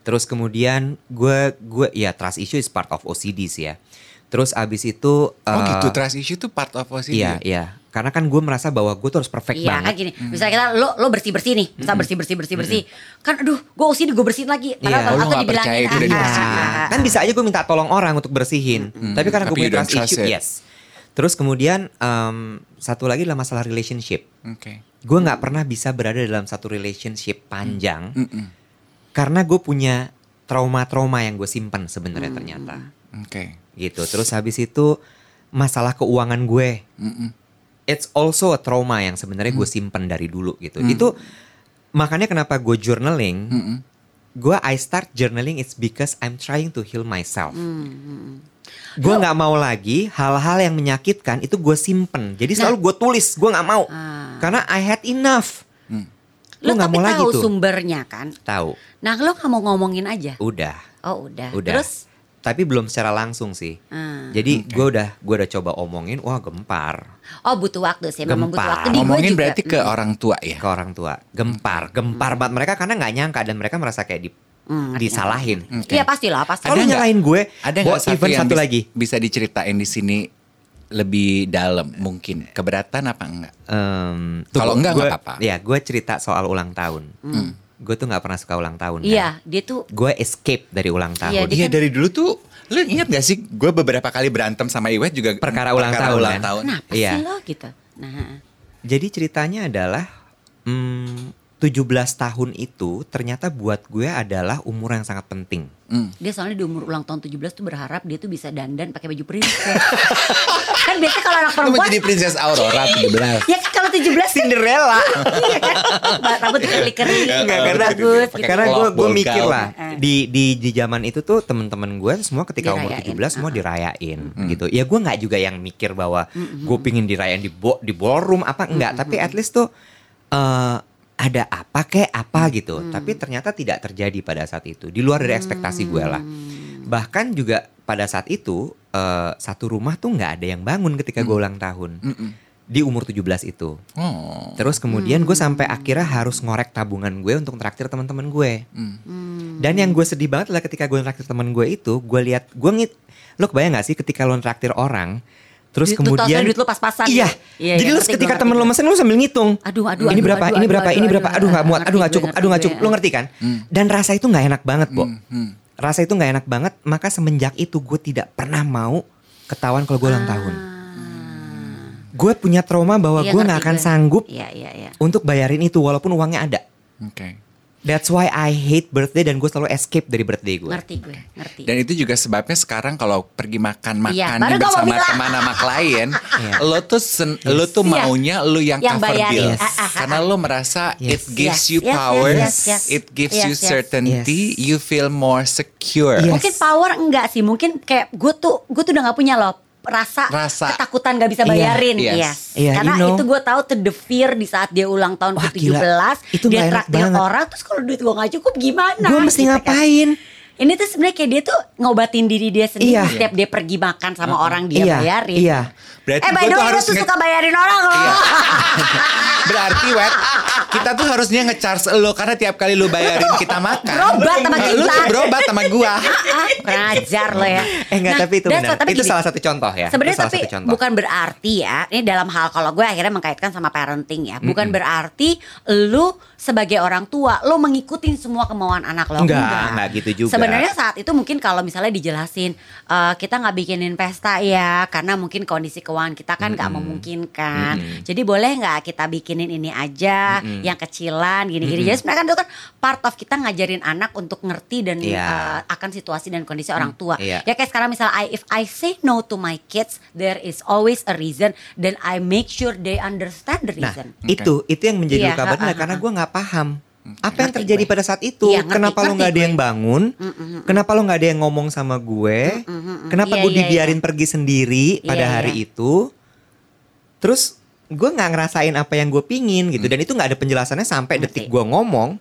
Terus kemudian gue gue ya trust issue is part of OCD sih ya. Terus abis itu Oh eh, gitu, trust issue tuh part of OCD. Iya, iya. Karena kan gue merasa bahwa gue tuh harus perfect Iya kan banget. gini, misalnya kita lo lo bersih bersih nih, misal bersih bersih bersih bersih, kan aduh gue usir gue bersihin lagi, Iya. padahal Oh, lo atau dibilangin percaya itu udah ah, ah, ah, ah. Kan bisa aja gue minta tolong orang untuk bersihin. Tapi karena gue punya trust trust issue, it. yes. Terus kemudian em, satu lagi adalah masalah relationship. Oke. Gue nggak pernah bisa berada dalam satu relationship panjang Mm-mm. karena gue punya trauma-trauma yang gue simpan sebenarnya ternyata. Oke. gitu. Terus habis itu masalah keuangan gue. It's also a trauma yang sebenarnya gue simpen dari dulu gitu. Itu makanya kenapa gue journaling. Gue I start journaling it's because I'm trying to heal myself. Gue nggak mau lagi hal-hal yang menyakitkan itu gue simpen. Jadi selalu gue tulis, gue nggak mau. Karena I had enough. Lo Gue nggak mau lagi tahu tuh. sumbernya kan? Tahu, Nah lo nggak mau ngomongin aja? udah, Oh udah. udah. Terus? Tapi belum secara langsung sih. Ah. Jadi gue udah gue udah coba omongin, wah gempar Oh butuh waktu sih, memang butuh Gempar. waktu. Di Ngomongin juga. berarti ke Mm. orang tua ya. ke orang tua, gempar, gempar banget mereka karena nggak nyangka dan mereka merasa kayak di, Hmm, disalahin. Oke. Iya pastilah, pasti. Kalau nyalain gue, Ada nggak satu yang satu bis- lagi? bisa diceritain di sini lebih dalam mungkin keberatan apa enggak? Tuh, Kalau enggak, gue, apa-apa. Ya, gue cerita soal ulang tahun. Gue tuh nggak pernah suka ulang tahun. kan. Iya, dia tuh Gue escape dari ulang tahun. Iya, dia Iya kan- dari dulu tuh lu ingat gak sih gue beberapa kali berantem sama Iwet juga Perkara ulang tahun, ulang kan? tahun. kenapa Iya. sih lo gitu? Nah, Jadi ceritanya adalah mm, 17 tahun itu ternyata buat gue adalah umur yang sangat penting. Hmm. dia soalnya di umur ulang tahun 17 tuh berharap dia tuh bisa dandan pakai baju princess. kan biasanya kalau anak Lu mau perempuan jadi Princess Aurora 17. Ya kan kalau 17 Cinderella. Iya kan Rambut karena Bagus Pakai gitu. karena gue kolak gue ball mikir lah di di di zaman itu tuh teman-teman gue semua ketika umur Dirayain, 17 semua uh-uh. dirayain gitu. Ya gue nggak juga yang mikir bahwa gue pingin dirayain di bo, di ballroom apa enggak, tapi at least tuh eh, ada apa kek apa gitu. Tapi ternyata tidak terjadi pada saat itu. Di luar dari ekspektasi gue lah. Bahkan juga pada saat itu eh, satu rumah tuh nggak ada yang bangun ketika gue ulang tahun. Di umur 17 itu. Oh. Terus kemudian gue sampai akhirnya harus ngorek tabungan gue untuk traktir teman-teman gue. Dan yang gue sedih banget adalah ketika gue traktir teman gue itu, gue lihat gue ngit, lo kebayang gak sih ketika lo traktir orang, terus Duit- kemudian duit lo pas-pasan Iya. ya? Iya, Jadi iya, lo ngerti ketika temen lo mesen lo sambil ngitung. Aduh, aduh, ini aduh, berapa, aduh, ini berapa, aduh, ini berapa, aduh nggak muat, aduh nggak cukup, aduh nggak cukup. Lo ngerti kan? Dan rasa itu nggak enak banget, Bo. Rasa itu nggak enak banget, maka semenjak itu gue tidak pernah mau ketahuan kalau gue ulang tahun. Gue punya trauma bahwa Iya, gue nggak akan sanggup Iya, iya, iya. untuk bayarin itu walaupun uangnya ada. Oke. That's why I hate birthday dan gue selalu escape dari birthday gue. Ngerti gue, ngerti. Dan itu juga sebabnya sekarang kalau pergi makan-makan Iya, gua mau bersama teman sama klien, Iya. lo tuh sen- lo tuh Iya. maunya lo yang, Yang cover bayarin. bill. Yes. Ah, ah, ah, Karena lo merasa Yes. it gives Yes, you yes, yes, power, yes, yes. it gives Yes, you yes. certainty, Yes. you feel more secure. Yes. Mungkin power enggak sih, mungkin kayak gue tuh gue tuh udah nggak punya loh rasa, Rasa. ketakutan gak bisa Iya, bayarin, yes. yes. Iya, Karena you know. itu gue tahu tuh the fear di saat dia ulang tahun Wah, ke gila. 17 Itu dia traktir banget. orang terus kalau duit gue gak cukup gimana? Gue mesti Gitu kan. ngapain? Ini tuh sebenarnya kayak dia tuh ngobatin diri dia sendiri Iya. setiap dia pergi makan sama orang dia iya, bayarin. Iya. Berarti eh by gua the tuh way harus tuh nge- suka bayarin orang loh. Iya. Berarti wet kita tuh harusnya nge-charge lo karena tiap kali lo bayarin kita makan. Berobat sama Lo kita. tuh berobat sama gua. Ah, kurang ajar lo ya. Eh enggak, Nah, tapi itu benar. tapi itu gini, salah satu contoh ya. Sebenarnya tapi satu contoh. bukan berarti ya, ini dalam hal kalau gue akhirnya mengkaitkan sama parenting ya, bukan berarti lu sebagai orang tua lo mengikutin semua kemauan anak lo. Enggak, enggak gitu juga. Sebenarnya saat itu mungkin kalau misalnya dijelasin eh, kita nggak bikinin pesta ya, karena mungkin kondisi keuangan kita kan nggak memungkinkan. Jadi boleh nggak kita bikinin ini aja, yang kecilan gini-gini. Jadi sebenarnya kan itu kan part of kita ngajarin anak untuk ngerti dan Iya. eh, akan situasi dan kondisi orang tua. iya. Ya kayak sekarang misalnya I, if I say no to my kids, there is always a reason. Then I make sure they understand the Nah, reason. itu itu yang menjadi luka batin ha, ha, karena gue nggak paham. Apa yang terjadi gue. pada saat itu? Iya, ngerti, kenapa lo ngerti nggak ada gue. yang bangun? Kenapa lo nggak ada yang ngomong sama gue? Kenapa Iya, gue iya, dibiarin pergi sendiri pada Iya, hari iya. itu? Terus gue nggak ngerasain apa yang gue pingin gitu dan itu nggak ada penjelasannya sampai Ngerti. detik gue ngomong.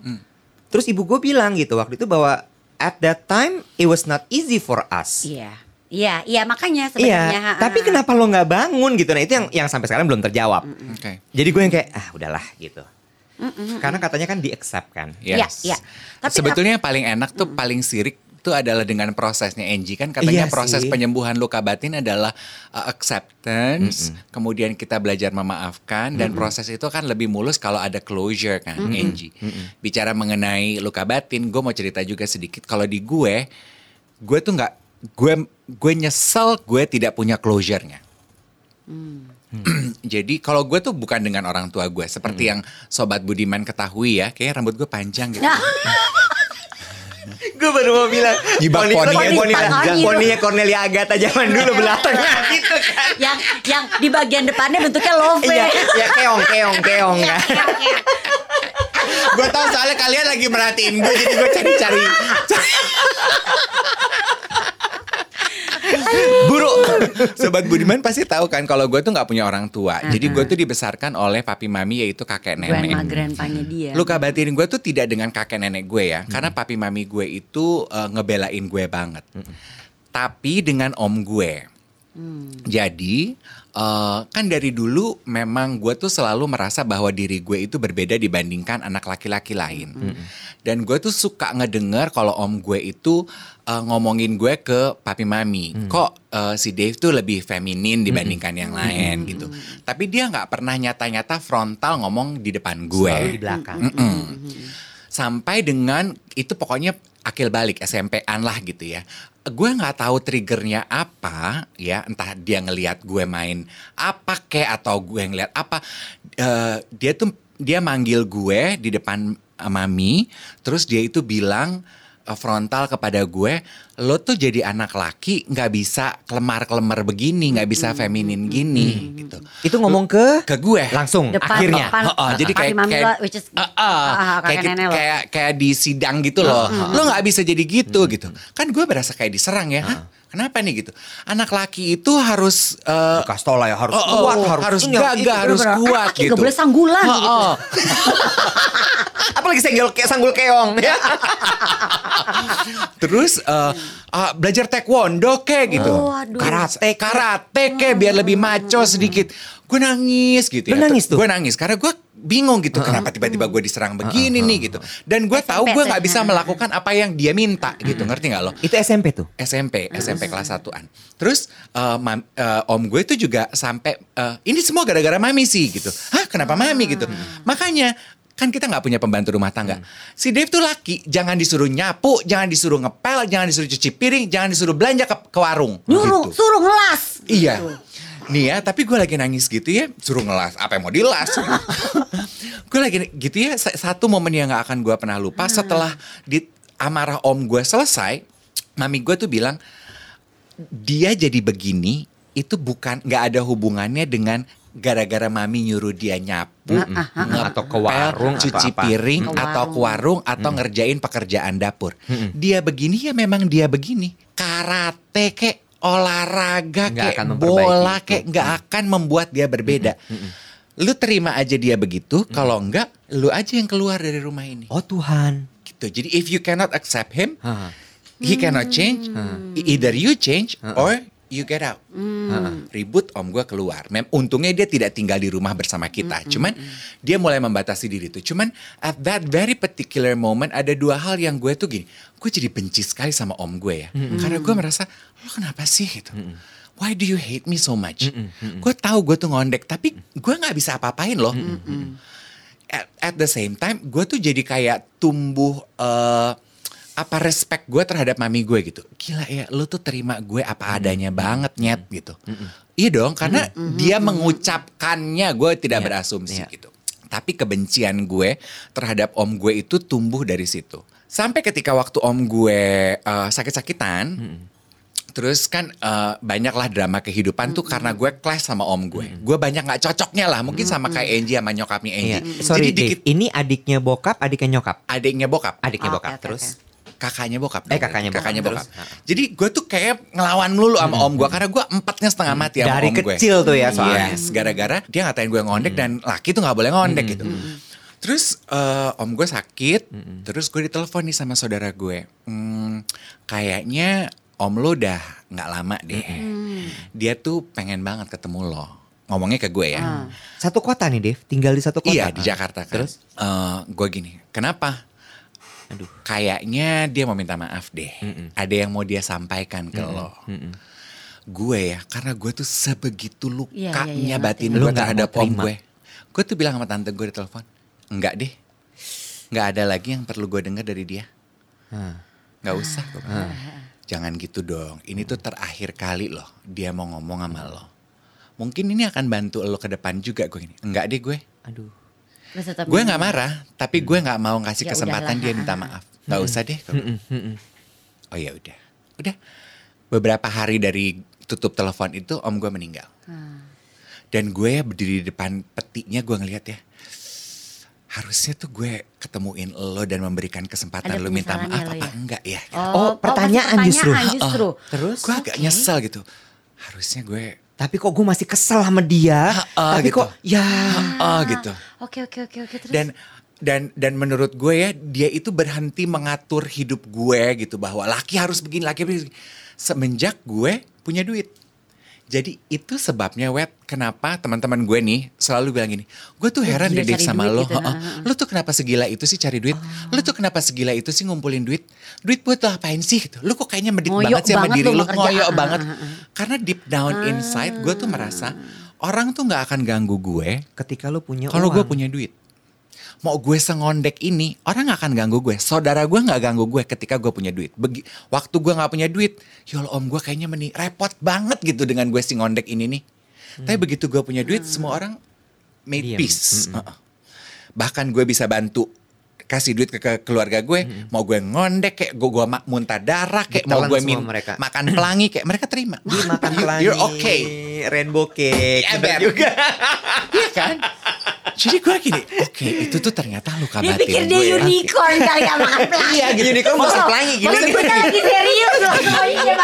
Terus ibu gue bilang gitu waktu itu bahwa at that time it was not easy for us. Iya. Iya, iya makanya Iya, sebenarnya. ha, tapi kenapa lo nggak bangun gitu? Nah itu yang yang sampai sekarang belum terjawab. Oke. Jadi gue yang kayak ah udahlah gitu. Karena katanya kan di accept kan. Iya, Yes. iya. Tapi- Sebetulnya yang paling enak tuh paling sirik itu adalah dengan prosesnya Angie. Kan katanya Iya proses sih. penyembuhan luka batin adalah uh, acceptance, kemudian kita belajar memaafkan dan proses itu kan lebih mulus kalau ada closure kan Angie. Bicara mengenai luka batin, gue mau cerita juga sedikit. Kalau di gue, gue tuh nggak gue gue nyesel gue tidak punya closure-nya. Jadi kalau gue tuh bukan dengan orang tua gue seperti yang sobat Budiman ketahui ya, kayak rambut gue panjang gitu. Gue baru mau bilang Nyibak poni- poni. Poni. Poninya Cornelia Agatha zaman dulu tengah gitu kan yang yang di bagian depannya bentuknya love. Iya, ya keong, keong, keong kan. gue tahu soalnya kalian lagi merhatiin gue jadi gue cari-cari. Sobat Budiman pasti tahu kan kalau gue tuh nggak punya orang tua. Jadi gue tuh dibesarkan oleh papi mami yaitu kakek Grandma nenek. grandpanya dia. Luka batin gue tuh tidak dengan kakek nenek gue ya, karena papi mami gue itu eh, ngebelain gue banget. Tapi dengan om gue. Jadi eh, kan dari dulu memang gue tuh selalu merasa bahwa diri gue itu berbeda dibandingkan anak laki-laki lain. Dan gue tuh suka ngedenger kalau om gue itu eh, ngomongin gue ke papi mami. Kok eh, si Dave tuh lebih feminin dibandingkan yang lain gitu. Tapi dia nggak pernah nyata-nyata frontal ngomong di depan gue. Selalu di belakang. Mm-mm. Sampai dengan itu pokoknya akil balik SMP-an lah gitu ya. Gue nggak tahu triggernya apa ya, entah dia ngelihat gue main apa kek atau gue ngelihat apa. Eh, dia tuh dia manggil gue di depan mami, terus dia itu bilang frontal kepada gue, lo tuh jadi anak laki nggak bisa kelemar-kelemar begini, nggak bisa feminin gini gitu. Itu ngomong ke Ke gue langsung Depan, akhirnya. depan. Heeh, jadi kayak Papi mami kayak lo, which is- ah, ah, kayak lo. kayak kayak di sidang gitu loh. Lo nggak bisa jadi gitu gitu. Kan gue berasa kayak diserang ya. Hah? Kenapa nih gitu? Anak laki itu harus eh, Kasih tau lah ya harus oh, oh, kuat, harus, harus ini, gagah, itu, harus bener-bener. kuat Laki gitu. nggak boleh sanggulan Oh, gitu. oh. Apalagi senggol kayak sanggul keong ya. Terus eh, ah, belajar taekwondo kayak gitu. Oh, aduh. Karate, karate kayak biar lebih maco sedikit. Gue nangis gitu Lu ya. nangis tuh? Gue nangis karena gue bingung gitu kenapa tiba-tiba gue diserang begini nih gitu. Dan gue tahu gue nggak bisa melakukan apa yang dia minta gitu. Ngerti nggak lo? Itu SMP tuh. SMP, SMP kelas 1-an. Terus eh, mam- eh, om gue itu juga sampai eh, ini semua gara-gara mami sih gitu. Hah, kenapa mami gitu? Makanya kan kita nggak punya pembantu rumah tangga. Si Dave tuh laki, jangan disuruh nyapu, jangan disuruh ngepel, jangan disuruh cuci piring, jangan disuruh belanja ke, ke warung. Nyuruh, Gitu. suruh ngelas. Iya. Nih ya, tapi gue lagi nangis gitu ya, suruh ngelas. Apa yang mau dilas? gue lagi gitu ya, sa- satu momen yang gak akan gue pernah lupa setelah di amarah om gue selesai, mami gue tuh bilang, dia jadi begini itu bukan nggak ada hubungannya dengan gara-gara mami nyuruh dia nyapu, ngepel, Atau ke warung, atau cuci apa. piring, Ke atau ke warung, atau ngerjain pekerjaan dapur. Dia begini ya memang dia begini. Karate kek olahraga Nggak kek akan bola itu. kek nggak akan membuat dia berbeda. Lu terima aja dia begitu, kalau enggak lu aja yang keluar dari rumah ini. Oh Tuhan. Gitu. Jadi if you cannot accept him, he cannot change. Either you change or you get out. Ribut om gue keluar. Mem untungnya dia tidak tinggal di rumah bersama kita. Cuman dia mulai membatasi diri tuh. Cuman at that very particular moment ada dua hal yang gue tuh gini. Gue jadi benci sekali sama om gue ya. Karena gue merasa lo kenapa sih gitu. Why do you hate me so much? Gue tahu gue tuh ngondek, tapi gue nggak bisa apa-apain loh. At, at the same time, gue tuh jadi kayak tumbuh eh, apa respect gue terhadap mami gue gitu. Gila ya, lu tuh terima gue apa adanya banget nyet gitu. Iya dong, karena dia mengucapkannya gue tidak Iya, berasumsi iya. gitu. Tapi kebencian gue terhadap om gue itu tumbuh dari situ. Sampai ketika waktu om gue eh, sakit-sakitan, Terus kan eh, banyaklah drama kehidupan tuh karena gue clash sama om gue. Gue banyak nggak cocoknya lah, mungkin sama kayak Angie sama nyokapnya Angie. Iya. Sorry Jadi dikit Dave, ini adiknya bokap, adiknya nyokap. adiknya bokap, Adiknya Oke, bokap. oke, Terus kakaknya bokap. Eh, kakaknya bokap. kakaknya bokap. Terus? Jadi gue tuh kayak ngelawan dulu sama om gue karena gue empatnya setengah mati sama dari om gue. kecil tuh ya soalnya. Yes, gara-gara dia ngatain gue ngondek dan laki tuh nggak boleh ngondek gitu. Terus eh, om gue sakit, terus gue ditelepon nih sama saudara gue. Hmm, kayaknya om lo udah nggak lama deh. Dia tuh pengen banget ketemu lo. Ngomongnya ke gue ya. Satu kota nih Dev, tinggal di satu kota. Iya di Jakarta kan. Terus? Eh, gue gini, kenapa? Aduh. Kayaknya dia mau minta maaf deh. Ada yang mau dia sampaikan ke lo. Gue ya, karena gue tuh sebegitu Iya, lukanya iya, iya, batin ngerti. gue Lu nggak terhadap om gue. Gue tuh bilang sama tante gue di telepon, enggak deh. Enggak ada lagi yang perlu gue dengar dari dia. Hah. Nggak usah. bilang. Jangan gitu dong. Ini tuh terakhir kali loh dia mau ngomong sama lo. Mungkin ini akan bantu lo ke depan juga gue gini. Enggak deh gue. Aduh. Gue nggak marah, tapi gue nggak mau ngasih Ya kesempatan udahlah, dia ha, minta maaf. Nggak usah deh. kalau- Oh ya udah, udah. Beberapa hari dari tutup telepon itu om gue meninggal. Dan gue berdiri di depan petinya gue ngeliat ya. Harusnya tuh gue ketemuin lo dan memberikan kesempatan Ada lo minta maaf lo apa ya? enggak ya. gitu. Oh, Oh, pertanyaan masih justru. pertanyaan justru. Terus? gue agak oke. nyesel gitu. Harusnya gue Tapi kok gue masih kesel sama dia. Ah, Tapi gitu. kok ya. ah gitu. Oke oke oke oke terus. dan dan dan menurut gue ya dia itu berhenti mengatur hidup gue gitu bahwa laki harus begini laki begini semenjak gue punya duit jadi itu sebabnya wet kenapa teman-teman gue nih selalu bilang gini gue tuh heran deh sama lo. gitu, Heeh. nah, heeh. lo tuh kenapa segila itu sih cari duit? Lo tuh kenapa segila itu sih ngumpulin duit? Duit buat lo apain sih? Gitu. Lo kok kayaknya medit Ngoyok banget sih sama banget diri lo lo ngoyok Ah, banget. ah, ah. karena deep down inside gue tuh merasa orang tuh nggak akan ganggu gue Ketika lu punya kalau gue punya duit, mau gue sengondek ini, orang gak akan ganggu gue. Saudara gue gak ganggu gue ketika gue punya duit. Begi, waktu gue gak punya duit, ya om gue kayaknya meni repot banget gitu dengan gue si ngondek ini nih. Tapi begitu gue punya duit, semua orang made Diem. peace. Heeh. Bahkan gue bisa bantu kasih duit ke, ke keluarga gue, mau gue ngondek kayak gue, gue muntah darah kayak mau Ditelan gue min, mereka. makan pelangi kayak mereka terima. Dimakan You- pelangi. You're okay. Rainbow cake. Iya, bener Ben. juga. Iya kan? Jadi gue gini, oke itu tuh ternyata luka dia batin pikir dia gue. ya. unicorn kali gak makan pelangi. Iya, gitu. Unicorn mau makan pelangi, gila. Maksud gue lagi serius loh. Dia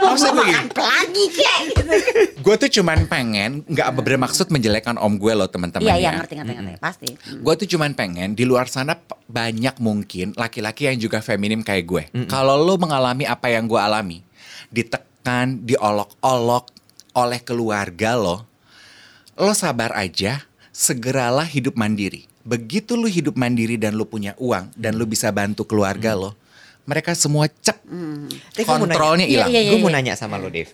Maksud gue makan gini. pelangi kayak gitu. Gue tuh cuman pengen, nggak bermaksud menjelekkan om gue loh teman-teman Iya ya. iya ngerti ngerti ngerti pasti. Gue tuh cuman pengen di luar sana banyak mungkin laki-laki yang juga feminim kayak gue. Kalau lo mengalami apa yang gue alami, ditekan, diolok-olok oleh keluarga lo, lo sabar aja, segeralah hidup mandiri. Begitu lo hidup mandiri dan lo punya uang dan lo bisa bantu keluarga lo, mereka semua cep Tapi gua mau nanya- kontrolnya Iya, hilang. iya, iya. gue mau nanya sama lo, Dev.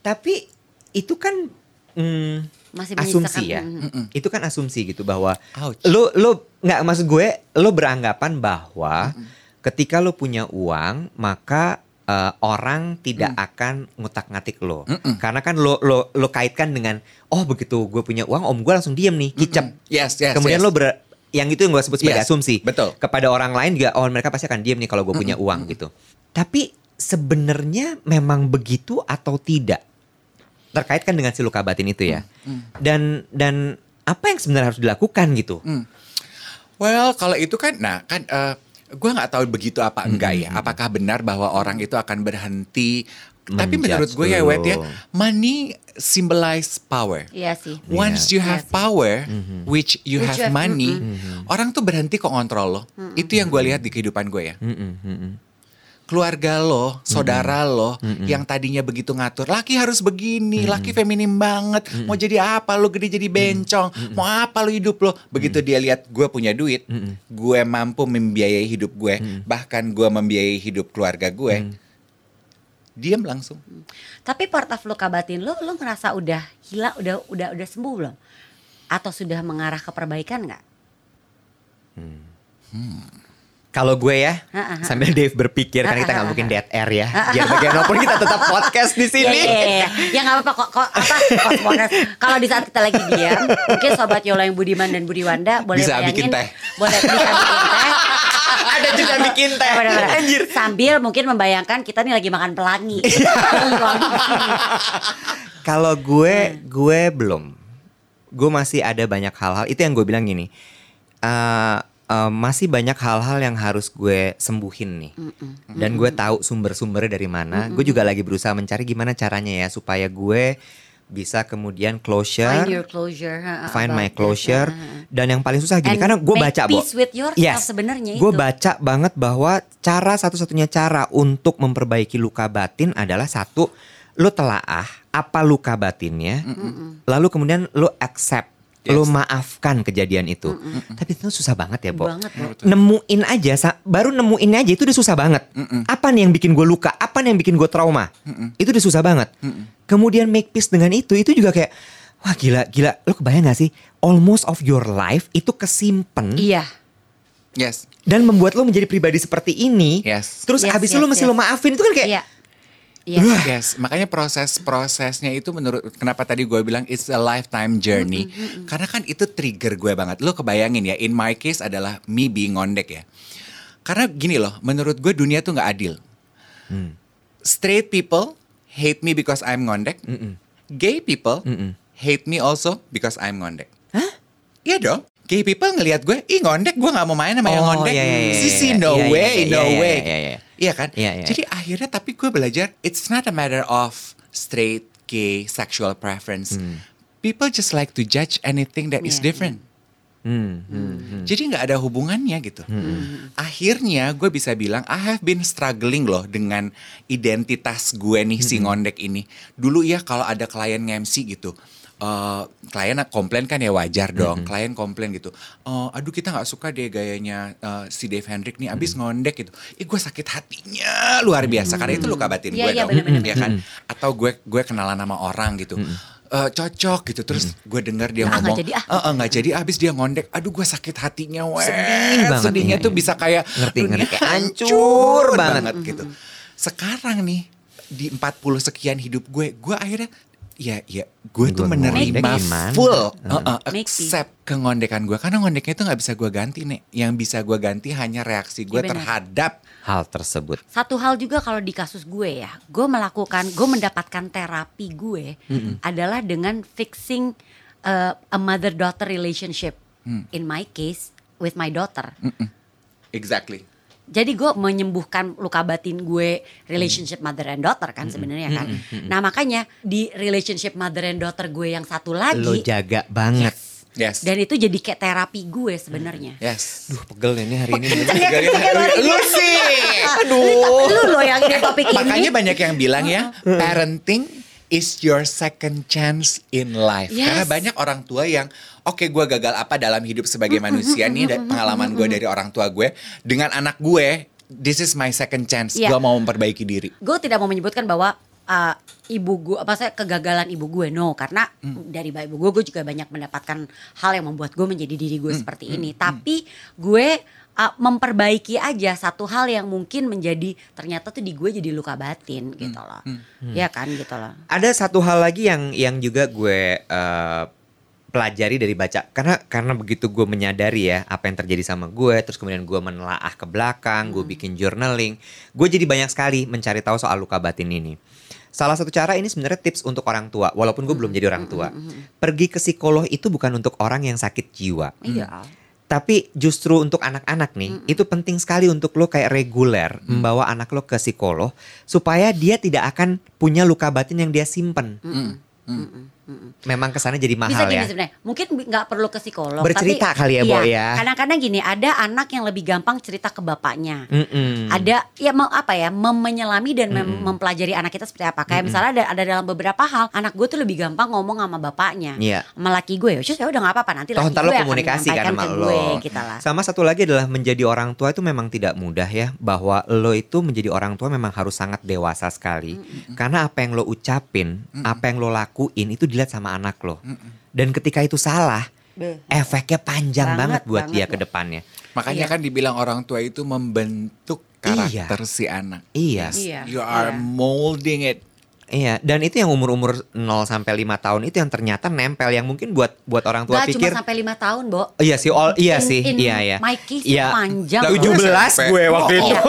Tapi itu kan mm, Masih asumsi ya. mm, Itu kan asumsi gitu bahwa Ouch. lo lo nggak maksud gue lo beranggapan bahwa ketika lo punya uang maka eh, orang tidak akan ngutak-ngatik lo. Karena kan lo lo lo kaitkan dengan oh begitu gue punya uang om gue langsung diem nih kicap. Yes, yes, Kemudian yes. lo ber yang itu yang gue sebut sebagai Yes, asumsi. betul. Kepada orang lain juga oh mereka pasti akan diem nih kalau gue punya uang gitu. Tapi sebenarnya memang begitu atau tidak? Terkait kan dengan si luka batin itu ya. Dan dan apa yang sebenarnya harus dilakukan gitu? Well, kalau itu kan, nah kan, gue nggak tahu begitu apa enggak ya. Apakah benar bahwa orang itu akan berhenti? Tapi Menjudge menurut gue ya, Wet ya, money symbolize power. Iya sih. Once you have Iya sih. power, which you Which have you have- money, orang tuh berhenti kok ngontrol lo. Itu yang gue lihat di kehidupan gue ya. Mm-mm. Keluarga lo, saudara lo, yang tadinya begitu ngatur, laki harus begini, laki feminim banget, mau jadi apa lo gede jadi bencong, mau apa lo hidup lo. Begitu dia lihat gue punya duit, gue mampu membiayai hidup gue, bahkan gue membiayai hidup keluarga gue, diam langsung. Tapi part of luka batin lo, lo ngerasa udah hilang, udah udah udah sembuh belum? Atau sudah mengarah ke perbaikan nggak? Kalau gue ya, Ha, ha, ha. sambil Dave berpikir kan kita nggak mungkin dead air ya. Biar bagaimanapun kita tetap podcast di Iya, sini. iya, iya. Ya nggak apa-apa kok. kok apa? Kalau di saat kita lagi diam, mungkin sobat Yola yang Budiman dan Budiwanda boleh Bisa bayangin, bikin teh. boleh bisa bikin teh. Ada juga bikin teh. Anjir. Sambil mungkin membayangkan kita nih lagi makan pelangi. Kalau gue, gue belum. Gue masih ada banyak hal-hal. Itu yang gue bilang gini. eh, eh, masih banyak hal-hal yang harus gue sembuhin nih. Dan gue tahu sumber-sumbernya dari mana. Gue juga lagi berusaha mencari gimana caranya ya supaya gue bisa kemudian closure. Find your closure. ha, find my closure ha, ha. dan yang paling susah gini And karena gue baca Bo. sebenarnya gue baca banget bahwa cara satu-satunya cara untuk memperbaiki luka batin adalah satu lo telaah apa luka batinnya lalu kemudian lo accept lo maafkan kejadian itu. Tapi itu susah banget ya Bo. Banget, Bo. nemuin aja baru nemuin aja itu udah susah banget. Apa nih yang bikin gue luka? Apa nih yang bikin gue trauma? Itu udah susah banget. Kemudian make peace dengan itu itu juga kayak wah gila gila. Lo kebayang gak sih? Almost of your life itu kesimpen Iya. Yes. dan membuat lo menjadi pribadi seperti ini. Yes. terus Yes, abis itu yes, lo masih yes. lo maafin itu kan kayak Iya. Iya. Yes, makanya proses-prosesnya itu menurut kenapa tadi gue bilang it's a lifetime journey. Karena kan itu trigger gue banget. Lo kebayangin ya, in my case adalah me being ngondek ya. Karena gini loh, menurut gue dunia tuh nggak adil. Straight people hate me because I'm ngondek. Gay people hate me also because I'm ngondek. Iya dong. Gay people ngelihat gue, ih ngondek gue nggak mau main sama yang Oh, ngondek. iya, iya, iya, Sisi iya, no iya, iya, way, iya, no iya, way. iya, iya. Iya kan? Iya, iya. Jadi akhirnya tapi gue belajar it's not a matter of straight, gay, sexual preference. People just like to judge anything that is Iya, different. Hmm, hmm, hmm. Jadi nggak ada hubungannya gitu. Akhirnya gue bisa bilang I have been struggling loh dengan identitas gue nih si ngondek ini. Dulu ya kalau ada klien nge-MC gitu. Eh, klien komplain kan ya wajar dong. Klien komplain gitu. "Eh, aduh kita nggak suka deh gayanya eh, si Dave Hendrik nih abis ngondek gitu. Ih gue sakit hatinya luar biasa karena itu luka batin Iya, gue iya, dong. ya kan? Atau gue gue kenalan sama orang gitu. Eh, cocok gitu terus gue dengar dia Ah, nggak ngomong jadi, ah. "Eh, eh, nggak jadi abis dia ngondek aduh gue sakit hatinya weh Sedih banget, sedihnya iya, tuh iya. bisa kayak Ngerti, dunia ngerti. Kayak hancur hancur banget, banget. gitu sekarang nih di 40 sekian hidup gue gue akhirnya ya ya gue tuh menerima full Heeh. uh, uh, accept kengondekan gue karena ngondeknya itu nggak bisa gue ganti nih yang bisa gue ganti hanya reaksi gue benar. terhadap Hal tersebut. Satu hal juga kalau di kasus gue ya, gue melakukan, gue mendapatkan terapi gue adalah dengan fixing uh, a mother-daughter relationship. In my case, with my daughter. exactly Jadi gue menyembuhkan luka batin gue relationship mother and daughter kan sebenarnya kan. Nah makanya di relationship mother and daughter gue yang satu Lo lagi, jaga banget. yes dan itu jadi kayak terapi gue sebenarnya. yes Duh pegel nih hari ini. Lu sih Aduh. Lu loh yang ini topik ini. Makanya banyak yang bilang ya, parenting is your second chance in life. Yes. Karena banyak orang tua yang, oke gue gagal apa dalam hidup sebagai manusia nih, pengalaman gue dari orang tua gue, dengan anak gue, this is my second chance. Iya. Gue mau memperbaiki diri. gue tidak mau menyebutkan bahwa uh, ibu gue apa saya kegagalan ibu gue no karena Hmm. dari ibu gue gue juga banyak mendapatkan hal yang membuat gue menjadi diri Hmm. gue seperti ini tapi gue uh, memperbaiki aja satu hal yang mungkin menjadi ternyata tuh di gue jadi luka batin gitu Hmm. loh ya kan gitu loh. Ada satu hal lagi yang yang juga gue eh, pelajari dari baca karena karena begitu gue menyadari ya apa yang terjadi sama gue terus kemudian gue menelaah ke belakang gue bikin journaling gue jadi banyak sekali mencari tahu soal luka batin ini. Salah satu cara ini sebenarnya tips untuk orang tua walaupun gue belum jadi orang tua. Pergi ke psikolog itu bukan untuk orang yang sakit jiwa. Iya tapi justru untuk anak-anak nih, itu penting sekali untuk lo kayak reguler membawa anak lo ke psikolog supaya dia tidak akan punya luka batin yang dia simpen. Memang kesannya jadi bisa mahal gini ya. sebenarnya mungkin nggak perlu ke psikolog Bercerita tapi, kali ya, iya, Bo, ya. kadang-kadang gini ada anak yang lebih gampang cerita ke bapaknya Mm-mm. ada ya mau apa ya mem- menyelami dan mem- mempelajari anak kita seperti apa kayak misalnya ada, ada dalam beberapa hal anak gue tuh lebih gampang ngomong sama bapaknya Iya. sama laki gue ya udah nggak apa-apa nanti Toh laki gue komunikasi kan sama ke lo. gue gitu lah Sama satu lagi adalah menjadi orang tua itu memang tidak mudah ya. Bahwa lo itu menjadi orang tua memang harus sangat dewasa sekali. Karena apa yang lo ucapin, apa yang lo lakuin itu dilihat sama anak lo. Dan ketika itu salah, Beh. efeknya panjang banget, Banget, buat dia banget ke loh. depannya. Makanya Iya. kan dibilang orang tua itu membentuk Iya. karakter si anak. Iya. Iya. You are Iya. molding it. Iya, dan itu yang umur-umur 0 sampai 5 tahun itu yang ternyata nempel yang mungkin buat buat orang tua Nggak pikir cuma sampai lima tahun Bo Iya sih, all iya In- sih, in iya ya. my case Iya. panjang Lah, loh. 17 gue waktu itu. Iya.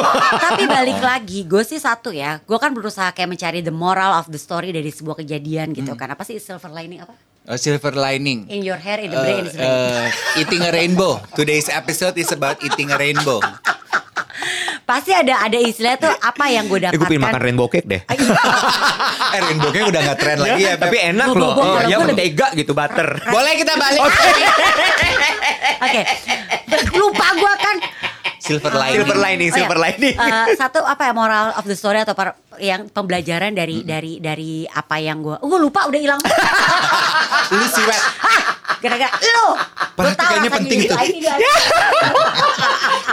Tapi balik lagi, gue sih satu ya. Gue kan berusaha kayak mencari the moral of the story dari sebuah kejadian gitu kan. Apa sih silver lining apa? A silver lining. In your hair, in the brain, in the brain. Uh, uh, eating a rainbow. Today's episode is about eating a rainbow. Pasti ada ada istilah tuh apa yang gue Eh, dapatkan. gue pengen makan rainbow cake deh. eh, rainbow-nya udah gak tren lagi ya, tapi enak Bo- loh. bo- bo- Oh, ya mentega gitu butter. Boleh kita balik. Oke, lupa gue kan. Silver lining. Silver lining, Oh, ya. silver lining. Eh, satu apa ya moral of the story atau per- yang pembelajaran dari dari dari apa yang gue, gue lupa udah hilang. Lu siwet. Gara-gara lu. Bah, Gua itu tahu kayaknya penting tuh.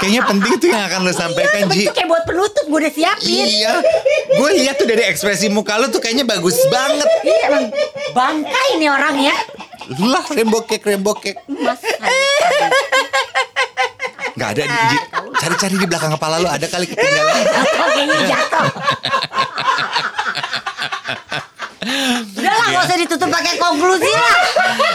Kayaknya penting tuh yang akan lu sampaikan, Iya, Ji. bentuk kayak buat penutup gue udah siapin. Iya. Gue lihat tuh dari ekspresi muka lu tuh kayaknya bagus banget. Iya emang bangkai nih orang ya. Lah, rainbow cake. Mas. Gak ada, Ji. Cari-cari di belakang kepala lu ada kali ketinggalan. Jatuh kayaknya jatuh. ditutup pakai konklusi lah.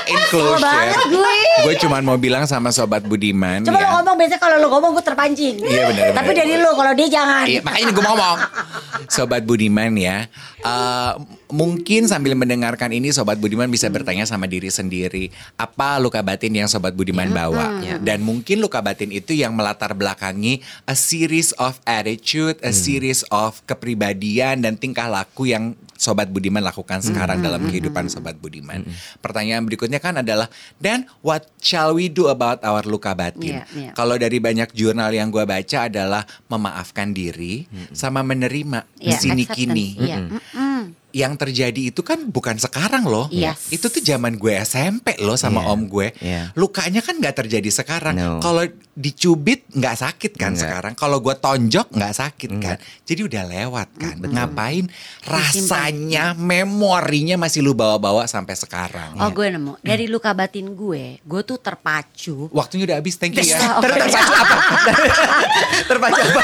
In closure. banget gue. Gue cuman mau bilang sama sobat Budiman Coba ya. lo ngomong biasanya kalau lo ngomong gue terpancing. Iya, benar. Tapi dari lo kalau dia jangan. Iya, makanya gue ngomong. Sobat Budiman ya. eh, mungkin sambil mendengarkan ini Sobat Budiman bisa bertanya sama diri sendiri. Apa luka batin yang Sobat Budiman bawa? Dan mungkin luka batin itu yang melatar belakangi a series of attitude, a series of kepribadian dan tingkah laku yang Sobat Budiman lakukan sekarang dalam kehidupan Sobat Budiman. Pertanyaan berikutnya kan adalah, dan what shall we do about our luka batin? Iya, iya. Kalau dari banyak jurnal yang gue baca adalah memaafkan diri sama menerima di Iya, sini acceptance. kini. Iya. Mm-mm. Yang terjadi itu kan bukan sekarang loh. Yes. Itu tuh zaman gue SMP loh sama Iya, om gue. iya. Lukanya kan nggak terjadi sekarang. No. Kalau dicubit nggak sakit kan Nggak. sekarang. Kalau gue tonjok nggak sakit kan. Jadi udah lewat kan. Ngapain rasanya, memorinya masih lu bawa-bawa sampai sekarang. Oh gue nemu. Dari luka batin gue, gue tuh terpacu. Waktunya udah habis, thank you ya. Oke. Terpacu apa? Terpacu apa?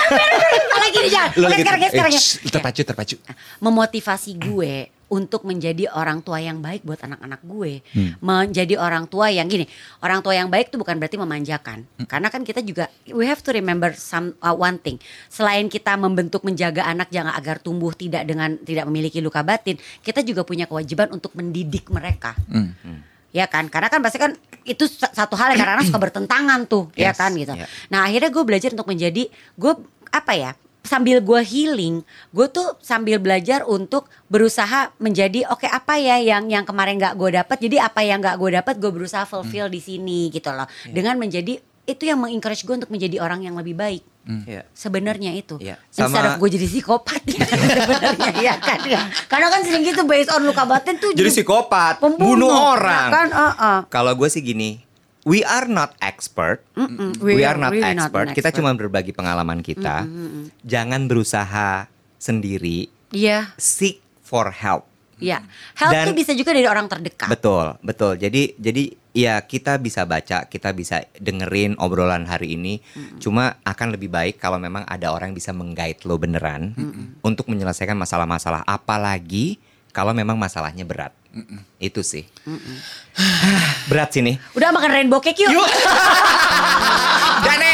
Lagi nih jangan. Lu Oke lagi- sekarang ya, eh, sekarang ya. terpacu, terpacu. Memotivasi gue untuk menjadi orang tua yang baik buat anak-anak gue. Hmm. Menjadi orang tua yang gini, orang tua yang baik itu bukan berarti memanjakan. Hmm. Karena kan kita juga we have to remember some uh, one thing. Selain kita membentuk menjaga anak jangan agar tumbuh tidak dengan tidak memiliki luka batin, kita juga punya kewajiban untuk mendidik mereka. Hmm. Ya kan, karena kan pasti kan itu sa- satu hal yang kadang-kadang suka bertentangan tuh, ya Yes, kan gitu. ya. Nah akhirnya gue belajar untuk menjadi gue apa ya sambil gue healing, gue tuh sambil belajar untuk berusaha menjadi oke apa ya yang yang kemarin nggak gue dapat, jadi apa yang nggak gue dapat gue berusaha fulfill Hmm. di sini gitu loh. Ya. Dengan menjadi itu yang mengencourage gue untuk menjadi orang yang lebih baik. Iya. Sebenarnya itu. Iya. Instead Sama- of gue jadi psikopat ya sebenarnya ya kan ya. Karena kan sering gitu based on luka batin tuh Jadi psikopat, pembunuh, bunuh ya orang. kan? Uh-uh. Kalau gue sih gini, we are not expert. We, are not really expert. an Kita expert. cuma berbagi pengalaman kita. Jangan berusaha sendiri. Iya, Seek for help. iya. Help Dan- tuh bisa juga dari orang terdekat. Betul, betul. Jadi jadi ya kita bisa baca, kita bisa dengerin obrolan hari ini. Cuma akan lebih baik kalau memang ada orang yang bisa menggait lo beneran untuk menyelesaikan masalah-masalah apalagi kalau memang masalahnya berat. Itu sih. berat sih nih. Udah makan rainbow cake yuk. Dane!